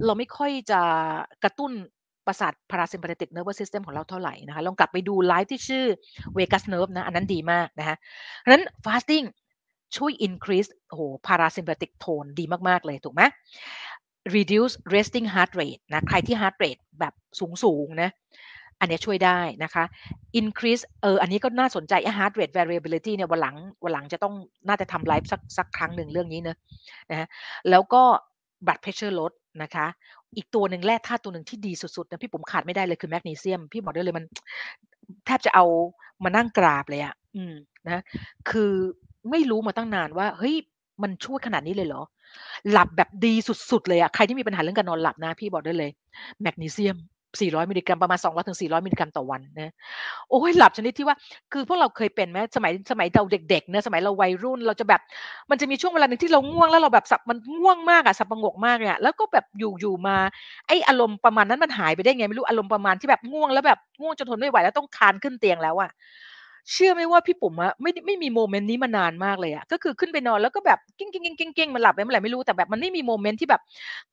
เราไม่ค่อยจะกระตุ้นประสาท parasympathetic nervous system ของเราเท่าไหร่นะคะลองกลับไปดูไลฟ์ที่ชื่อ Vegas nerve นะ อันนั้นดีมากนะคะเพราะนั้น fasting ช่วย increase โอ้โห parasympathetic tone ดีมาก ๆ เลยถูกไหม reduce resting heart rate นะใครที่ heart rate แบบสูง ๆ นะ อันนี้ช่วยได้นะคะ increase เอออันนี้ก็น่าสนใจ heart rate variability เนี่ยวันหลังวันหลังจะต้องน่าจะทำไลฟ์สักสักครั้งหนึ่งเรื่องนี้เนะนะฮะแล้วก็ blood pressure ลดนะคะ อีกตัวหนึ่งแร่ธาตุตัวหนึ่งที่ดีสุดๆนะพี่ผมขาดไม่ได้เลยคือแมกนีเซียม พี่บอกได้เลยมัน แทบจะเอามานั่งกราบเลยอะ่ะ อืมนะ คือ ไม่รู้มาตั้งนานว่า เฮ้ย มันช่วยขนาดนี้เลยเหรอ หลับแบบดีสุดๆเลยอะใครที่มีปัญหาเรื่องการนอนหลับนะ พี่บอกได้เลย แมกนีเซียม 400 มิลลิกรัมประมาณ 200ถึง400 มิลลิกรัมต่อวันนะ โอ้ยหลับชนิดที่ว่า คือพวกเราเคยเป็นไหมสมัยสมัยเราเด็กๆเนะสมัยเราวัยรุ่นเราจะแบบ มันจะมีช่วงเวลาหนึ่งที่เราง่วงแล้วเราแบบสับมันง่วงมากอะสับประงกมากเนี่ยแล้วก็แบบอยู่ๆมาไออารมณ์ประมาณนั้นมันหายไปได้ไงไม่รู้อารมณ์ประมาณที่แบบง่วงแล้วแบบง่วงจนทนไม่ไหวแล้วต้องคลานขึ้นเตียงแล้วอะ เชื่อไหมว่าพี่ปุ๋มอะไม่ไม่มี moment นี้มานานมากเลยอะก็คือขึ้นไปนอนแล้วก็แบบกิ้งกิ้งกิ้งกิ้งกิ้งมันหลับไปเมื่อไหร่ไม่รู้แต่แบบมันไม่มี moment ที่แบบ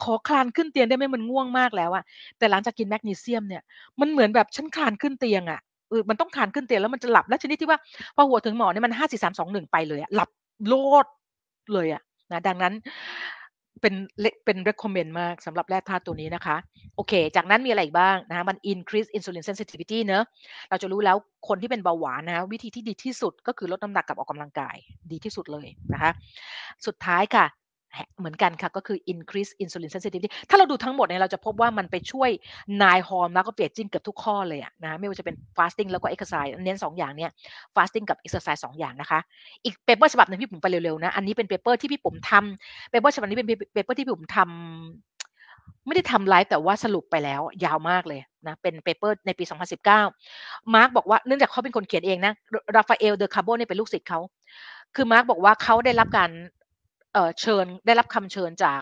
ขอคลานขึ้นเตียงได้ไหมมันง่วงมากแล้วอะแต่หลังจากกินแมกนีเซียมเนี่ยมันเหมือนแบบฉันคลานขึ้นเตียงอะเออมันต้องคลานขึ้นเตียงแล้วมันจะหลับและชนิดที่ว่าพอหัวถึงหมอนเนี่ยมันห้าสี่สามสองหนึ่งไปเลยอะหลับโลดเลยอะนะดังนั้น เป็นเป็น recommend มากสำหรับแร่ธาตุตัวนี้นะคะ โอเค จากนั้นมีอะไรอีกบ้างนะมัน increase insulin sensitivity เนอะเราจะรู้แล้วคนที่เป็นเบาหวานนะวิธีที่ดีที่สุดก็คือลดน้ำหนักกับออกกำลังกายดีที่สุดเลยนะคะ สุดท้ายค่ะ เหมือนกันค่ะก็คือ increase insulin sensitivity ถ้าเราดูทั้งหมดเนี่ยเราจะพบว่ามันไปช่วยนายฮอร์มแล้วก็เปลี่ยนจิ้งเกือบทุกข้อเลยอะนะไม่ว่าจะเป็น fasting แล้วก็ exercise เน้น2อย่างเนี่ย fasting กับ exercise 2อย่างนะคะ อีก paper ฉบับนึงพี่ปุ๋มไปเร็วๆนะอันนี้เป็น paper ที่พี่ปุ๋มทำ paper ฉบับนี้เป็น paper ที่พี่ปุ๋มทำไม่ได้ทำไลฟ์แต่ว่าสรุปไปแล้วยาวมากเลยนะเป็น paper ในปี 2019 มาร์กบอกว่าเนื่องจากเขาเป็นคนเขียนเองนะราฟาเอลเดอคาร์โบนี่เป็นลูกศิษย์เขาคือมาร์กบอกว่าเขาได้รับการ เชิญได้รับคำเชิญจาก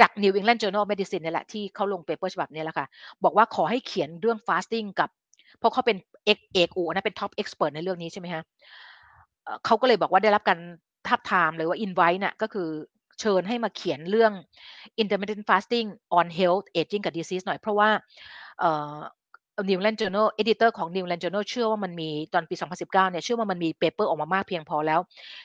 จาก New England Journal of Medicine นี่แหละที่เขาลง paper ฉบับนี้แหละค่ะ บอกว่าขอให้เขียนเรื่อง fasting กับ เพราะเขาเป็นเอกเอกอูนะเป็น top expert ในเรื่องนี้ใช่ไหมฮะเขาก็เลยบอกว่าได้รับการทาบทามหรือว่า invite น่ะก็คือเชิญให้มาเขียนเรื่อง intermittent fasting on health aging กับ disease หน่อย เพราะว่า New England Journal Editor ของ New England Journal เชื่อว่ามันมีตอนปี 2019 เนี่ยเชื่อว่ามันมี paper ออกมามากเพียงพอแล้ว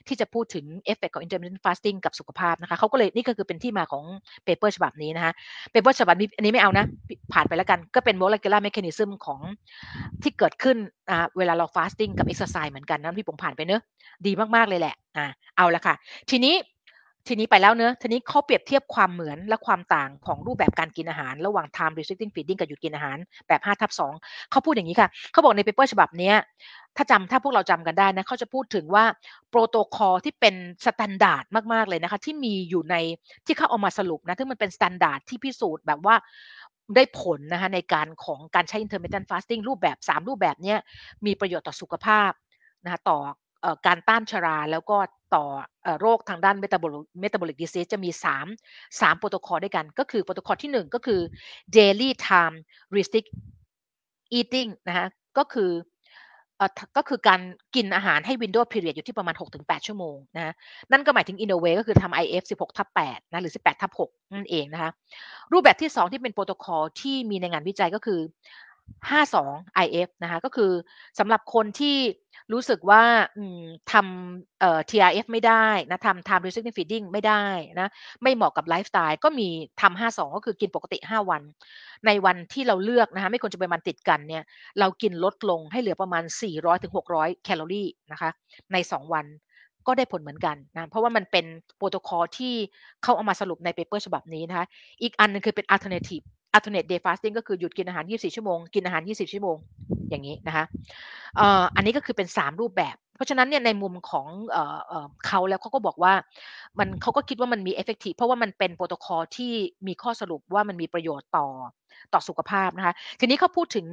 ที่จะพูดถึงเอฟเฟกของ intermittent fasting กับสุขภาพนะคะเขาก็เลยนี่ก็คือเป็นที่มาของpaper ฉบับนี้นะคะ paper ฉบับนี้อันนี้ไม่เอานะ ผ่านไปแล้วกันก็เป็น molecular mechanism ของที่เกิดขึ้นอ่าเวลาเรา fasting กับ exercise เหมือนกันนะพี่ปุ๋มผ่านไปเนอะดีมากๆเลยแหละอ่าเอาละค่ะ ทีนี้ ทีนี้ไปแล้วเนอะทีนี้เขาเปรียบเทียบความเหมือนและความต่างของรูปแบบการกินอาหาร ระหว่าง time restricting feeding กับหยุดกินอาหารแบบ5ทับ2เขาพูดอย่างนี้ค่ะ เขาบอกใน paper ฉบับนี้ถ้าจำถ้าพวกเราจำกันได้นะเขาจะพูดถึงว่าโปรโตคอลที่เป็น standard มาก ๆ เลยนะคะ ที่มีอยู่ในที่เขาเอามาสรุปนะที่มันเป็น standard ที่พิสูจน์แบบว่าได้ผลนะคะในการของการใช้ intermittent fasting รูปแบบ 3 รูปแบบนี้มีประโยชน์ต่อสุขภาพนะคะต่อการต้านชราแล้วก็ ต่อโรคทางด้าน metabolic metabolic disease จะมี 3 3 โปรโตคอลด้วยกัน ก็คือโปรโตคอลที่ 1 ก็คือ daily time restrict eating นะคะก็คือก็คือการกินอาหารให้ window period อยู่ที่ประมาณ 6-8 ชั่วโมงนะคะนั่นก็หมายถึง in a way ก็คือทำ IF 16/8นะหรือ 18/6นั่นเองนะคะรูปแบบที่ 2 ที่เป็นโปรโตคอลที่มีในงานวิจัยก็คือ 52 IF นะคะก็คือสำหรับคนที่รู้สึกว่าทำเอ่อ TRF ไม่ได้นะทำ time restricted feeding ไม่ได้นะไม่เหมาะกับไลฟ์สไตล์ก็มีทำ52 ก็คือกินปกติ 5 วัน ในวันที่เราเลือกนะคะไม่ควรจะเป็นวันติดกันเนี่ยเรากินลดลงให้เหลือประมาณ 400-600 แคลอรี่นะคะใน 2 วันก็ได้ผลเหมือนกันนะเพราะว่ามันเป็นโปรโตคอลที่เขาเอามาสรุปใน paper ฉบับนี้นะคะอีกอันนึงคือเป็น alternative alternate day fasting ก็คือหยุดกินอาหาร 24 ชั่วโมง กินอาหาร 20 ชั่วโมง อย่างนี้นะคะอันนี้ก็คือเป็น 3 รูปแบบ เพราะฉะนั้นเนี่ยในมุมของเขาแล้วเขาก็บอกว่ามันเขาก็คิดว่ามันมี effective เพราะว่ามันเป็นโปรโตคอลที่มีข้อสรุปว่ามันมีประโยชน์ต่อต่อสุขภาพนะคะ ทีนี้เขาพูดถึง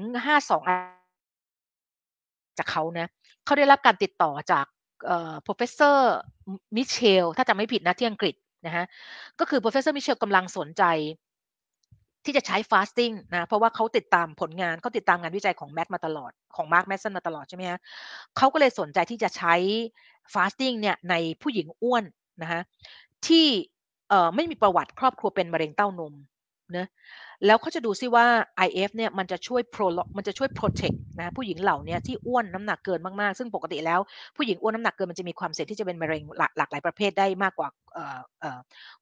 52 จากเขานะเขาได้รับการติดต่อจาก professor มิเชลถ้าจำไม่ผิดนะที่อังกฤษนะฮะ ก็คือ professor มิเชลกำลังสนใจ ที่จะใช้ fasting นะเพราะว่าเขาติดตามผลงานเขาติดตามงานวิจัยของแมทมาตลอดของมาร์คแมสซันมาตลอดใช่ไหมฮะเขาก็เลยสนใจที่จะใช้ fasting เนี่ยในผู้หญิงอ้วนนะฮะที่เอ่อไม่มีประวัติครอบครัวเป็นมะเร็งเต้านม นะแล้วเขาจะดูซิว่า IF เนี่ยมันจะช่วย pro มันจะช่วย protect นะผู้หญิงเหล่านี้ที่อ้วนน้ำหนักเกินมากๆ ซึ่งปกติแล้วผู้หญิงอ้วนน้ำหนักเกินมันจะมีความเสี่ยงที่จะเป็นมะเร็งหลากหลากหลายประเภทได้มากกว่า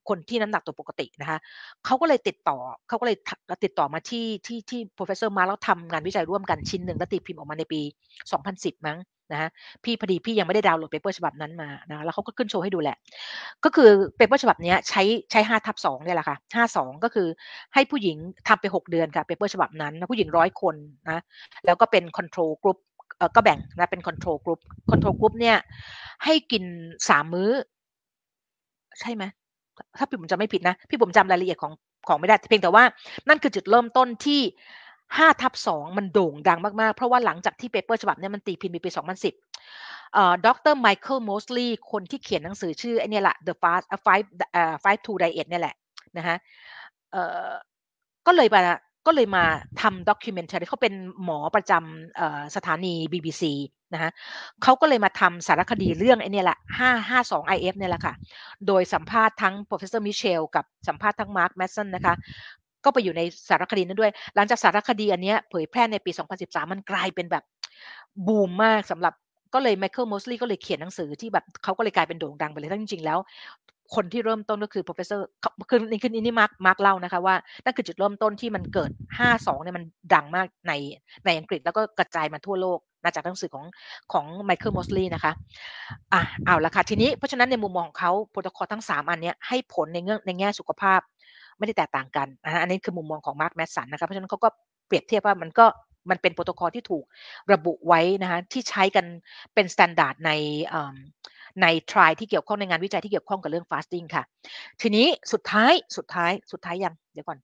คนที่น้ำหนักตัวปกตินะคะเขาก็เลยติดต่อเขาก็เลยติดต่อมาที่ที่ที่ professor มาแล้วทำงานวิจัยร่วมกันชิ้นหนึ่งแล้วตีพิมพ์ออกมาในปี 2010 มั้ง นะฮะพี่พอดีพี่ยังไม่ได้ดาวน์โหลด paper ฉบับนั้นมานะแล้วเขาก็ขึ้นโชว์ให้ดูแหละ ก็คือ paper ฉบับนี้ใช้ใช้ห้าทับสองเนี่ยแหละค่ะห้าสองก็คือให้ผู้หญิงทำไปหกเดือนค่ะ paper ฉบับนั้นผู้หญิงร้อยคนนะแล้วก็เป็น control group ก็แบ่งนะเป็น control group control group เนี่ยให้กินสามมื้อ ใช่ไหมถ้าพี่ผมจำไม่ผิดนะ พี่ผมจำรายละเอียดของของไม่ได้เพียงแต่ว่านั่นคือจุดเริ่มต้นที่ 5ทับ2มันโด่งดังมาก ๆ เพราะว่าหลังจากที่เปเปอร์ฉบับนี้มันตีพิมพ์ในปี 2010เอ่อดรไมเคิลมอสลีย์คนที่เขียนหนังสือชื่อไอ้นี่แหละ The Fast Five Five Two Diet นี่แหละนะฮะก็เลยมาก็เลยมาทำด็อกิเมนต์เขาเป็นหมอประจำสถานี BBC นะฮะเขาก็เลยมาทำสารคดีเรื่องไอ้นี่แหละ552 IF เนี่ยแหละค่ะ โดยสัมภาษณ์ทั้ง professor Michelle กับสัมภาษณ์ทั้ง Mark Manson นะคะ ก็ไปอยู่ในสารคดีนั้นด้วย หลังจากสารคดีอันนี้เผยแพร่ในปี 2013 มันกลายเป็นแบบบูมมากสำหรับก็เลยไมเคิลมอสลีย์ก็เลยเขียนหนังสือที่แบบเขาก็เลยกลายเป็นโด่งดังไปเลยทั้งจริงๆแล้ว คนที่เริ่มต้นก็คือ professor คือนี่คือนี่มาร์กมาร์กเล่านะคะว่านั่นคือจุดเริ่มต้นที่มันเกิด 52เนี่ยมันดังมากในในอังกฤษแล้วก็กระจายมาทั่วโลกมาจากหนังสือของของไมเคิลมอสลีย์นะคะอะเอาละค่ะ ทีนี้เพราะฉะนั้นในมุมมองของเขาโปรโตคอลทั้ง 3 อันนี้ให้ผลในเงื่อในแง่สุขภาพ ไม่ได้แตกต่างกันนะอันนี้คือมุมมองของมาร์คแมตสันนะคะเพราะฉะนั้นเขาก็เปรียบเทียบว่ามันก็มันเป็นโปรโตคอลที่ถูกระบุไว้นะคะที่ใช้กันเป็น standard ในในทรีที่เกี่ยวข้องในงานวิจัยที่เกี่ยวข้องกับเรื่อง fasting ค่ะ ทีนี้สุดท้ายสุดท้ายสุดท้ายยังเดี๋ยวก่อน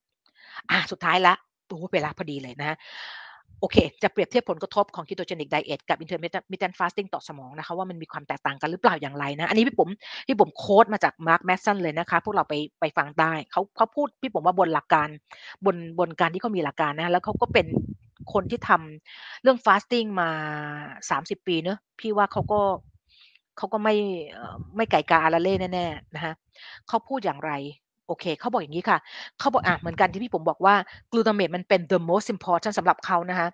อ่าสุดท้ายละโอ้เวลาพอดีเลยนะ โอเค จะเปรียบเทียบผลกระทบของ ketogenic diet กับ intermittent fasting ต่อสมองนะคะว่ามันมีความแตกต่างกันหรือเปล่าอย่างไรนะ อันนี้พี่ผมพี่ผมโค้ดมาจาก Mark Manson เลยนะคะ พวกเราไปไปฟังได้เขาเขาพูดพี่ผมว่าบนหลักการบนบนการที่เขามีหลักการนะ แล้วเขาก็เป็นคนที่ทำเรื่อง fasting มา 30 ปีเนอะพี่ว่าเขาก็เขาก็ไม่ไม่ไก่กาอาราเล่แน่ๆนะคะเขาพูดอย่างไร โอเคเขาบอกอย่างนี้ค่ะเขาบอกอะเหมือนกันที่พี่ผมบอกว่ากลูตาเมตมันเป็น the most important สำหรับเขานะคะ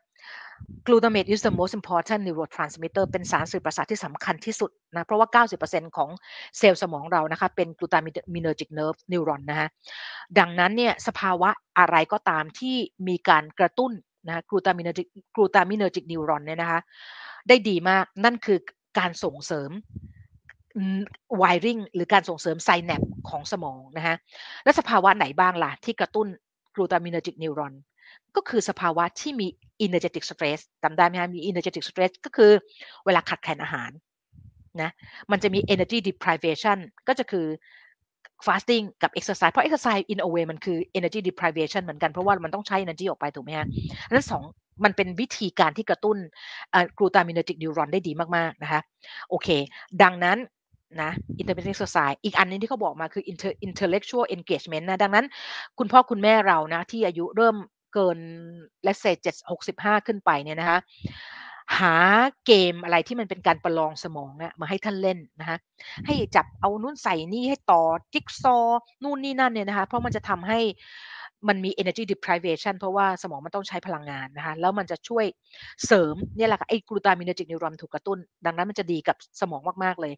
กลูตาเมต is the most important neurotransmitter เป็นสารสื่อประสาทที่สำคัญที่สุดนะเพราะว่า 90%ของเซลล์สมองเรานะคะเป็น glutaminergic nerve neuron นะฮะดังนั้นเนี่ยสภาวะอะไรก็ตามที่มีการกระตุ้นนะ glutaminergic glutaminergic neuron เนี่ยนะคะได้ดีมากนั่นคือการส่งเสริม wiring หรือการส่งเสริม synapse ของสมองนะฮะและสภาวะไหนบ้างล่ะ ที่กระตุ้น glutaminergic neuron ก็คือสภาวะที่มี energetic stress จำได้ไหมคะมี energetic stress ก็คือเวลาขาดแคลนอาหารนะมันจะมี energy deprivation ก็จะคือ fasting กับ exercise เพราะ exercise in a way มันคือ energy deprivation เหมือนกันเพราะว่ามันต้องใช้ energy ออกไปถูกไหมฮะนั้นสองมันเป็นวิธีการที่กระตุ้น glutaminergic neuron ได้ดีมาก ๆ นะคะ โอเค ดังนั้น นะ intermittent exercise อีกอันนึงที่เขาบอกมาคือ inter intellectual engagement นะดังนั้น คุณพ่อคุณแม่เรานะ ที่อายุเริ่มเกิน let's say 7 65ขึ้นไปเนี่ยนะคะหาเกมอะไรที่มันเป็นการประลองสมองอะมาให้ท่านเล่นนะคะให้จับเอานู่นใส่นี่ให้ต่อจิ๊กซอวนู่นนี่นั่นเนี่ยนะคะเพราะมันจะทำให้ มันมี energy deprivation เพราะว่าสมองมันต้องใช้พลังงานนะคะ แล้วมันจะช่วยเสริมเนี่ยแหละค่ะไอ้กลูตามิน e r จิกนิวรอนถูกกระตุ้น ดังนั้นมันจะดีกับสมองมาก ๆ เลย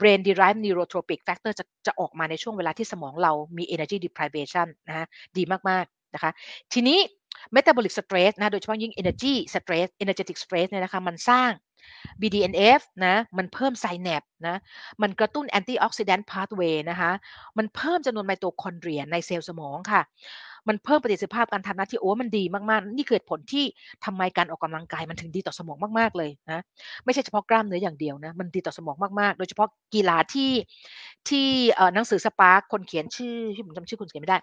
brain derived neurotropic factor จะจะออกมาในช่วงเวลาที่สมองเรามี energy deprivation นะคะดีมาก ๆ นะคะ ทีนี้ metabolic stress นะ โดยเฉพาะยิ่ง energy stress energetic stress เนี่ยนะคะ มันสร้าง BDNF นะ มันเพิ่ม synapse นะ มันกระตุ้น antioxidant pathway นะคะ มันเพิ่มจำนวนไมโตคอนเดรียในเซลล์สมองค่ะ มันเพิ่มประสิทธิภาพการทำหน้าที่โอ้มันดีมากๆ นี่คือผลที่ทำไมการออกกำลังกายมันถึงดีต่อสมองมากๆเลยนะไม่ใช่เฉพาะกล้ามเนื้ออย่างเดียวนะมันดีต่อสมองมากๆ โดยเฉพาะกีฬาที่ที่หนังสือ Spark คนเขียนชื่อที่ผมจำชื่อคนเขียนไม่ได้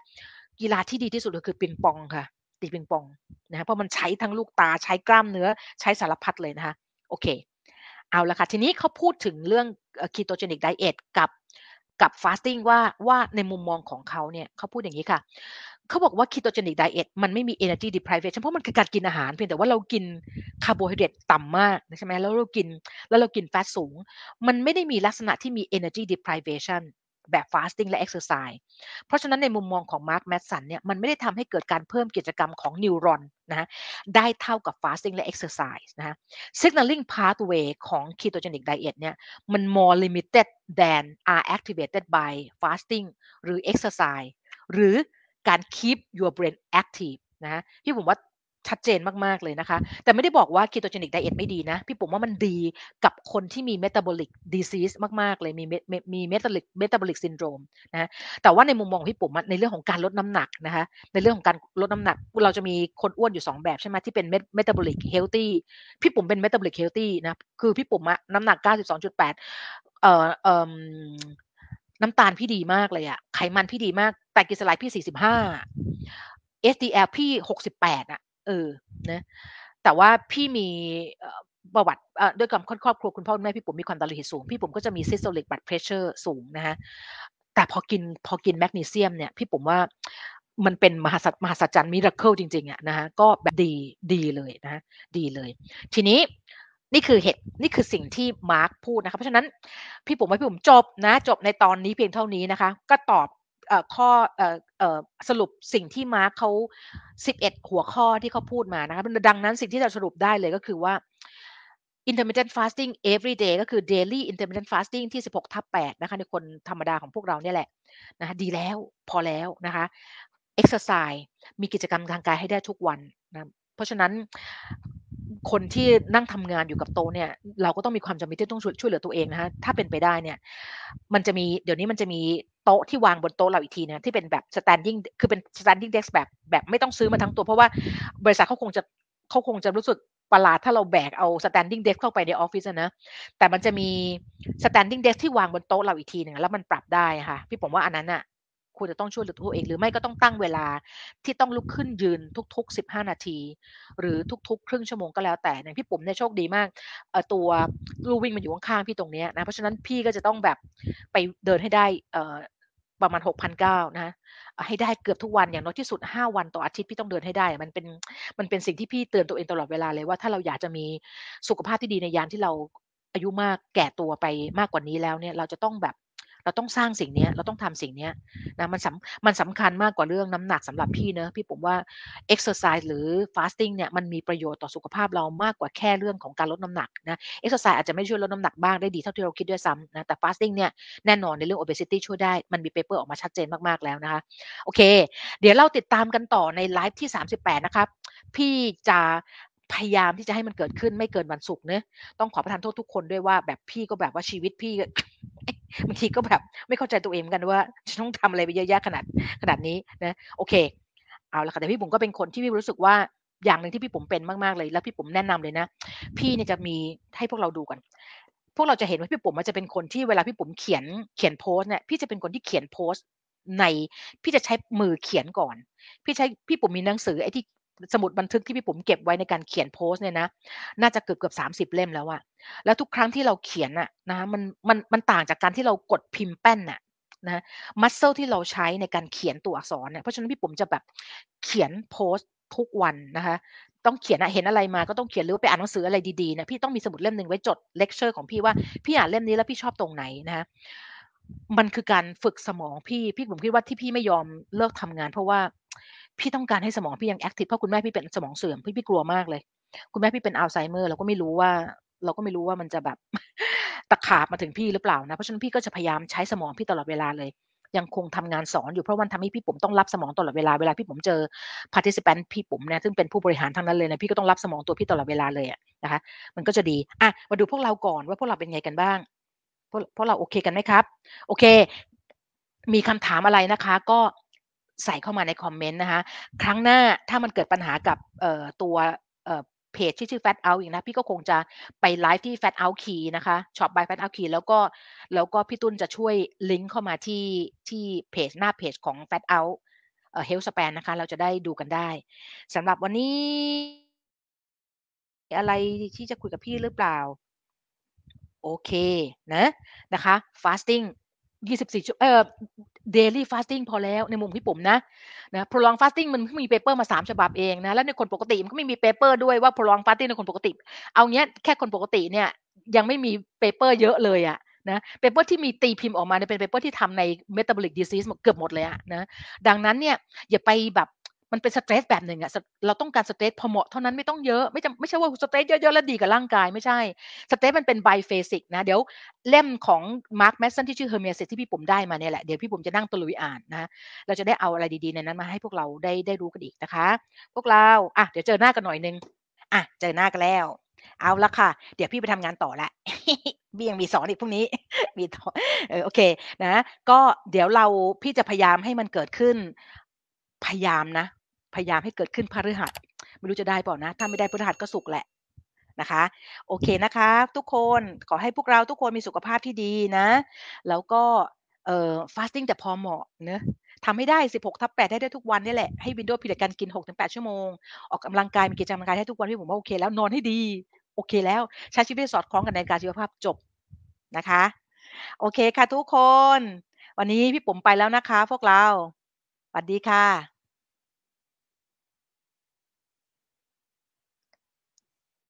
กีฬาที่ดีที่สุดก็คือปิงปองค่ะตีปิงปองนะเพราะมันใช้ทั้งลูกตาใช้กล้ามเนื้อใช้สารพัดเลยนะคะโอเค เอาละค่ะทีนี้เขาพูดถึงเรื่อง ketogenic diet กับกับ fasting ว่าว่าในมุมมองของเขาเนี่ยเขาพูดอย่างนี้ค่ะ เขาบอกว่า ketogenic diet มันไม่มี energy deprivation เพราะมันคือการกินอาหารเพียงแต่ว่าเรากินคาร์โบไฮเดรตต่ำมากใช่ไหมแล้วเรากินแล้วเรากินแฟตสูง มันไม่ได้มีลักษณะที่มี energy deprivation แบบ fasting และ exercise เพราะฉะนั้นในมุมมองของ Mark m a d s o n เนี่ยมันไม่ได้ทำให้เกิดการเพิ่มกิจกรรมของนิวรอนนะได้เท่ากับ fasting และ exercise นะ signaling pathway ของ ketogenic diet เนี่ยมัน more limited than are activated by fasting หรือ exercise หรือ การ keep your brain active นะที่ผมว่าชัดเจนมาก ๆ เลยนะคะ แต่ไม่ได้บอกว่า ketogenic diet ไม่ดีนะ พี่ผมว่ามันดีกับคนที่มี metabolic disease มาก ๆ เลย มีมี metabolic metabolic syndrome นะแต่ว่าในมุมมองพี่ผมในเรื่องของการลดน้ำหนักนะคะ ในเรื่องของการลดน้ำหนัก เราจะมีคนอ้วนอยู่ 2 แบบใช่ไหมที่เป็น metabolic healthy พี่ผมเป็น metabolic healthy นะ คือพี่ผมอะน้ำหนัก 92.8เอ่อเอ่อ น้ำตาลพี่ดีมากเลยอะไขมันพี่ดีมาก แต่กิสไลพี่45 SDL พี่68อะเออนะแต่ว่าพี่มีประวัติด้วยกับครอบครัวคุณพ่อคุณแม่พี่ผมมีความดันโลหิตสูง พี่ผมก็จะมี systolic blood pressure สูงนะฮะแต่พอกินพอกินแมกนีเซียมเนี่ย พี่ผมว่ามันเป็นมหัศมหัศจรรย์ miracle จริงๆอะนะฮะก็แบบดีดีเลยนะดีเลย ทีนี้ นี่คือเหตุนี่คือสิ่งที่มาร์คพูดนะคะ เพราะฉะนั้นพี่ผมว่าพี่ผมจบนะ จบในตอนนี้เพียงเท่านี้นะคะ ก็ตอบข้อสรุปสิ่งที่มาร์คเขา11 หัวข้อที่เขาพูดมานะคะดังนั้นสิ่งที่เราสรุปได้เลยก็คือว่า intermittent fasting every day ก็คือ daily intermittent fasting ที่ 16 ทับ 8 นะคะ ในคนธรรมดาของพวกเราเนี่ยแหละนะคะดีแล้วพอแล้วนะคะ exercise มีกิจกรรมทางกายให้ได้ทุกวันนะเพราะฉะนั้น คนที่นั่งทำงานอยู่กับโตเนี่ย เราก็ต้องมีความจำเป็นที่ต้องช่วยเหลือตัวเองนะฮะถ้าเป็นไปได้เนี่ย มันจะมีเดี๋ยวนี้มันจะมีโต๊ะที่วางบนโต๊ะเราอีกทีนะที่เป็นแบบ standing คือเป็น standing desk แบบแบบไม่ต้องซื้อมาทั้งตัว เพราะว่าบริษัทเขาคงจะเขาคงจะรู้สึกประหลาดถ้าเราแบกเอา standing desk เข้าไปในออฟฟิศนะแต่มันจะมี standing desk ที่วางบนโต๊ะเราอีกทีหนึ่งแล้วมันปรับได้ค่ะ พี่ผมว่าอันนั้นอะ ควรจะต้องช่วยเหลือตัวเอง หรือไม่ก็ต้องตั้งเวลาที่ต้องลุกขึ้นยืนทุก ๆ 15 นาที หรือทุก ๆ ครึ่งชั่วโมงก็แล้วแต่อย่างพี่ปุ๋มเนี่ยโชคดีมากตัวลูวิ่งมันอยู่ข้างๆพี่ตรงนี้นะเพราะฉะนั้นพี่ก็จะต้องแบบไปเดินให้ได้ประมาณ6,900นะให้ได้เกือบทุกวันอย่างน้อยที่สุด 5 วันต่ออาทิตย์พี่ต้องเดินให้ได้ มันเป็นมันเป็นสิ่งที่พี่เตือนตัวเองตลอดเวลาเลยว่าถ้าเราอยากจะมีสุขภาพที่ดีในยามที่เราอายุมากแก่ตัวไปมากกว่านี้แล้วเนี่ยเราจะต้องแบบ เราต้องสร้างสิ่งนี้เราต้องทำสิ่งนี้นะมันสำมันสำคัญมากกว่าเรื่องน้ำหนักสำหรับพี่เนะพี่ผมว่า exercise หรือ fasting เนี่ยมันมีประโยชน์ต่อสุขภาพเรามากกว่าแค่เรื่องของการลดน้ำหนักนะ exercise อาจจะไม่ช่วยลดน้ำหนักบ้างได้ดีเท่าที่เราคิดด้วยซ้ำนะแต่ fasting เนี่ยแน่นอนในเรื่อง obesity ช่วยได้มันมี paper ออกมาชัดเจนมากๆแล้วนะคะโอเค เดี๋ยวเราติดตามกันต่อในไลฟ์ที่ 38 นะครับ พี่จะพยายามที่จะให้มันเกิดขึ้นไม่เกินวันศุกร์เนะต้องขอประทานโทษทุกคนด้วยว่าแบบพี่ก็แบบว่าชีวิตพี่ บางทีก็แบบไม่เข้าใจตัวเองเหมือนกันว่าจะต้องทำอะไรไปเยอะแยะขนาดขนาดนี้นะ โอเคเอาละค่ะแต่พี่ผมก็เป็นคนที่พี่รู้สึกว่าอย่างหนึ่งที่พี่ผมเป็นมากๆเลย แล้วพี่ผมแนะนำเลยนะ พี่เนี่ยจะมีให้พวกเราดูกัน พวกเราจะเห็นว่าพี่ผมมันจะเป็นคนที่เวลาพี่ผมเขียนเขียนโพสเนี่ยพี่จะเป็นคนที่เขียนโพสในพี่จะใช้มือเขียนก่อน พี่ใช้พี่ผมมีหนังสือไอ้ที่ สมุดบันทึกที่พี่ผมเก็บไว้ในการเขียนโพสเนี่ยนะน่าจะเกือบเกือบสามสิบเล่มแล้วอะแล้วทุกครั้งที่เราเขียนอะนะมันมันมันต่างจากการที่เรากดพิมพ์แป้นอะนะ muscle ที่เราใช้ในการเขียนตัวอักษรเนี่ยเพราะฉะนั้นพี่ผมจะแบบเขียนโพสโพทุกวันนะคะต้องเขียนเห็นอะไรมาก็ต้องเขียนหรือไปอ่านหนังสืออะไรดีๆนะพี่ต้องมีสมุดเล่มหนึ่งไว้จดเลคเชอร์ของพี่ว่าพี่อ่านเล่มนี้แล้วพี่ชอบตรงไหนนะคะมันคือการฝึกสมองพี่พี่ผมคิดว่าที่พี่ไม่ยอมเลิกทำงาน เพราะว่า พี่ต้องการให้สมองพี่ยัง active เพราะคุณแม่พี่เป็นสมองเสื่อมพี่พี่กลัวมากเลย คุณแม่พี่เป็นอัลไซเมอร์เราก็ไม่รู้ว่า เราก็ไม่รู้ว่ามันจะแบบตะขาบมาถึงพี่หรือเปล่านะเพราะฉะนั้นพี่ก็จะพยายามใช้สมองพี่ตลอดเวลาเลย ยังคงทำงานสอนอยู่เพราะมันทำให้พี่ปุ๋มต้องรับสมองตลอดเวลาเวลาพี่ปุ๋มเจอ participant พี่ปุ๋มเนี่ยซึ่งเป็นผู้บริหารทั้งนั้นเลยนะพี่ก็ต้องรับสมองตัวพี่ตลอดเวลาเลยนะคะ มันก็จะดีอะมาดูพวกเราก่อนว่าพวกเราเป็นไงกันบ้างพวกพวกเราโอเคกันไหมครับ โอเค มีคำถามอะไรนะคะ ก็ ใส่เข้ามาในคอมเมนต์นะคะ ครั้งหน้าถ้ามันเกิดปัญหากับตัวเพจที่ชื่อ Fat Out อีกนะ พี่ก็คงจะไปไลฟ์ที่ Fat Out Key นะคะช็อป by Fat Out Key แล้วก็แล้วก็พี่ตุ้นจะช่วยลิงก์เข้ามาที่ที่เพจหน้าเพจของ Fat Out เอ่อ Health Span นะคะ เราจะได้ดูกันได้สำหรับวันนี้ อะไรที่จะคุยกับพี่หรือเปล่า โอเคนะนะคะ fasting 24ชั่วเอ่อ daily fasting พอแล้วในมุมพี่ผมนะนะ prolong fasting มันเพิ่งมี paper มา3ฉบับเองนะแล้วในคนปกติมันก็ไม่มี paper ด้วยว่า prolong fasting ในคนปกติ เอาเงี้ยแค่คนปกติเนี่ยยังไม่มี paper เยอะเลยอะนะ paper ที่มีตีพิมพ์ออกมาเนี่ยเป็น paper ที่ทำใน metabolic disease เกือบหมดเลยอะนะดังนั้นเนี่ยอย่าไปแบบ มันเป็น stress แบบหนึ่งอะเราต้องการ stress พอเหมาะเท่านั้นไม่ต้องเยอะไม่จำไม่ใช่ว่า stress เยอะๆแล้วดีกับร่างกายไม่ใช่stress มันเป็น biphasic นะ เดี๋ยวเล่มของมาร์คแมตสันที่ชื่อ Hormesis ที่พี่ผมได้มาเนี่ยแหละ เดี๋ยวพี่ผมจะนั่งตะลุยอ่านนะเราจะได้เอาอะไรดีๆในนั้นมาให้พวกเราได้ได้รู้กันอีกนะคะ พวกเราอะเดี๋ยวเจอหน้ากันหน่อยนึงอะเจอหน้ากันแล้ว เอาละค่ะ เดี๋ยวพี่ไปทำงานต่อละพี่ยังมีสอนอีกพรุ่งนี้ มีต่อเออโอเคนะ ก็เดี๋ยวเราพี่จะพยายามให้มันเกิดขึ้น พยายามนะ พยายามให้เกิดขึ้นพฤหัสไม่รู้จะได้เปล่านะ ถ้าไม่ได้พฤหัสก็สุกแหละนะคะ โอเคนะคะ ทุกคนขอให้พวกเราทุกคนมีสุขภาพที่ดีนะ แล้วก็เอ่อ fasting แต่พอเหมาะเนะทำให้ได้ 16ทับ8ได้ได้ทุกวันนี่แหละ ให้วินโดว์พิจการกิน 6-8 ชั่วโมง ออกกำลังกาย มีกิจกรรมกายให้ทุกวันพี่ผมว่าโอเคแล้ว นอนให้ดี โอเคแล้ว ใช้ชีวิตสอดคล้องกับในการชีวภาพจบนะคะ โอเคค่ะทุกคน วันนี้พี่ปุ๋มไปแล้วนะคะ พวกเราสวัสดีค่ะ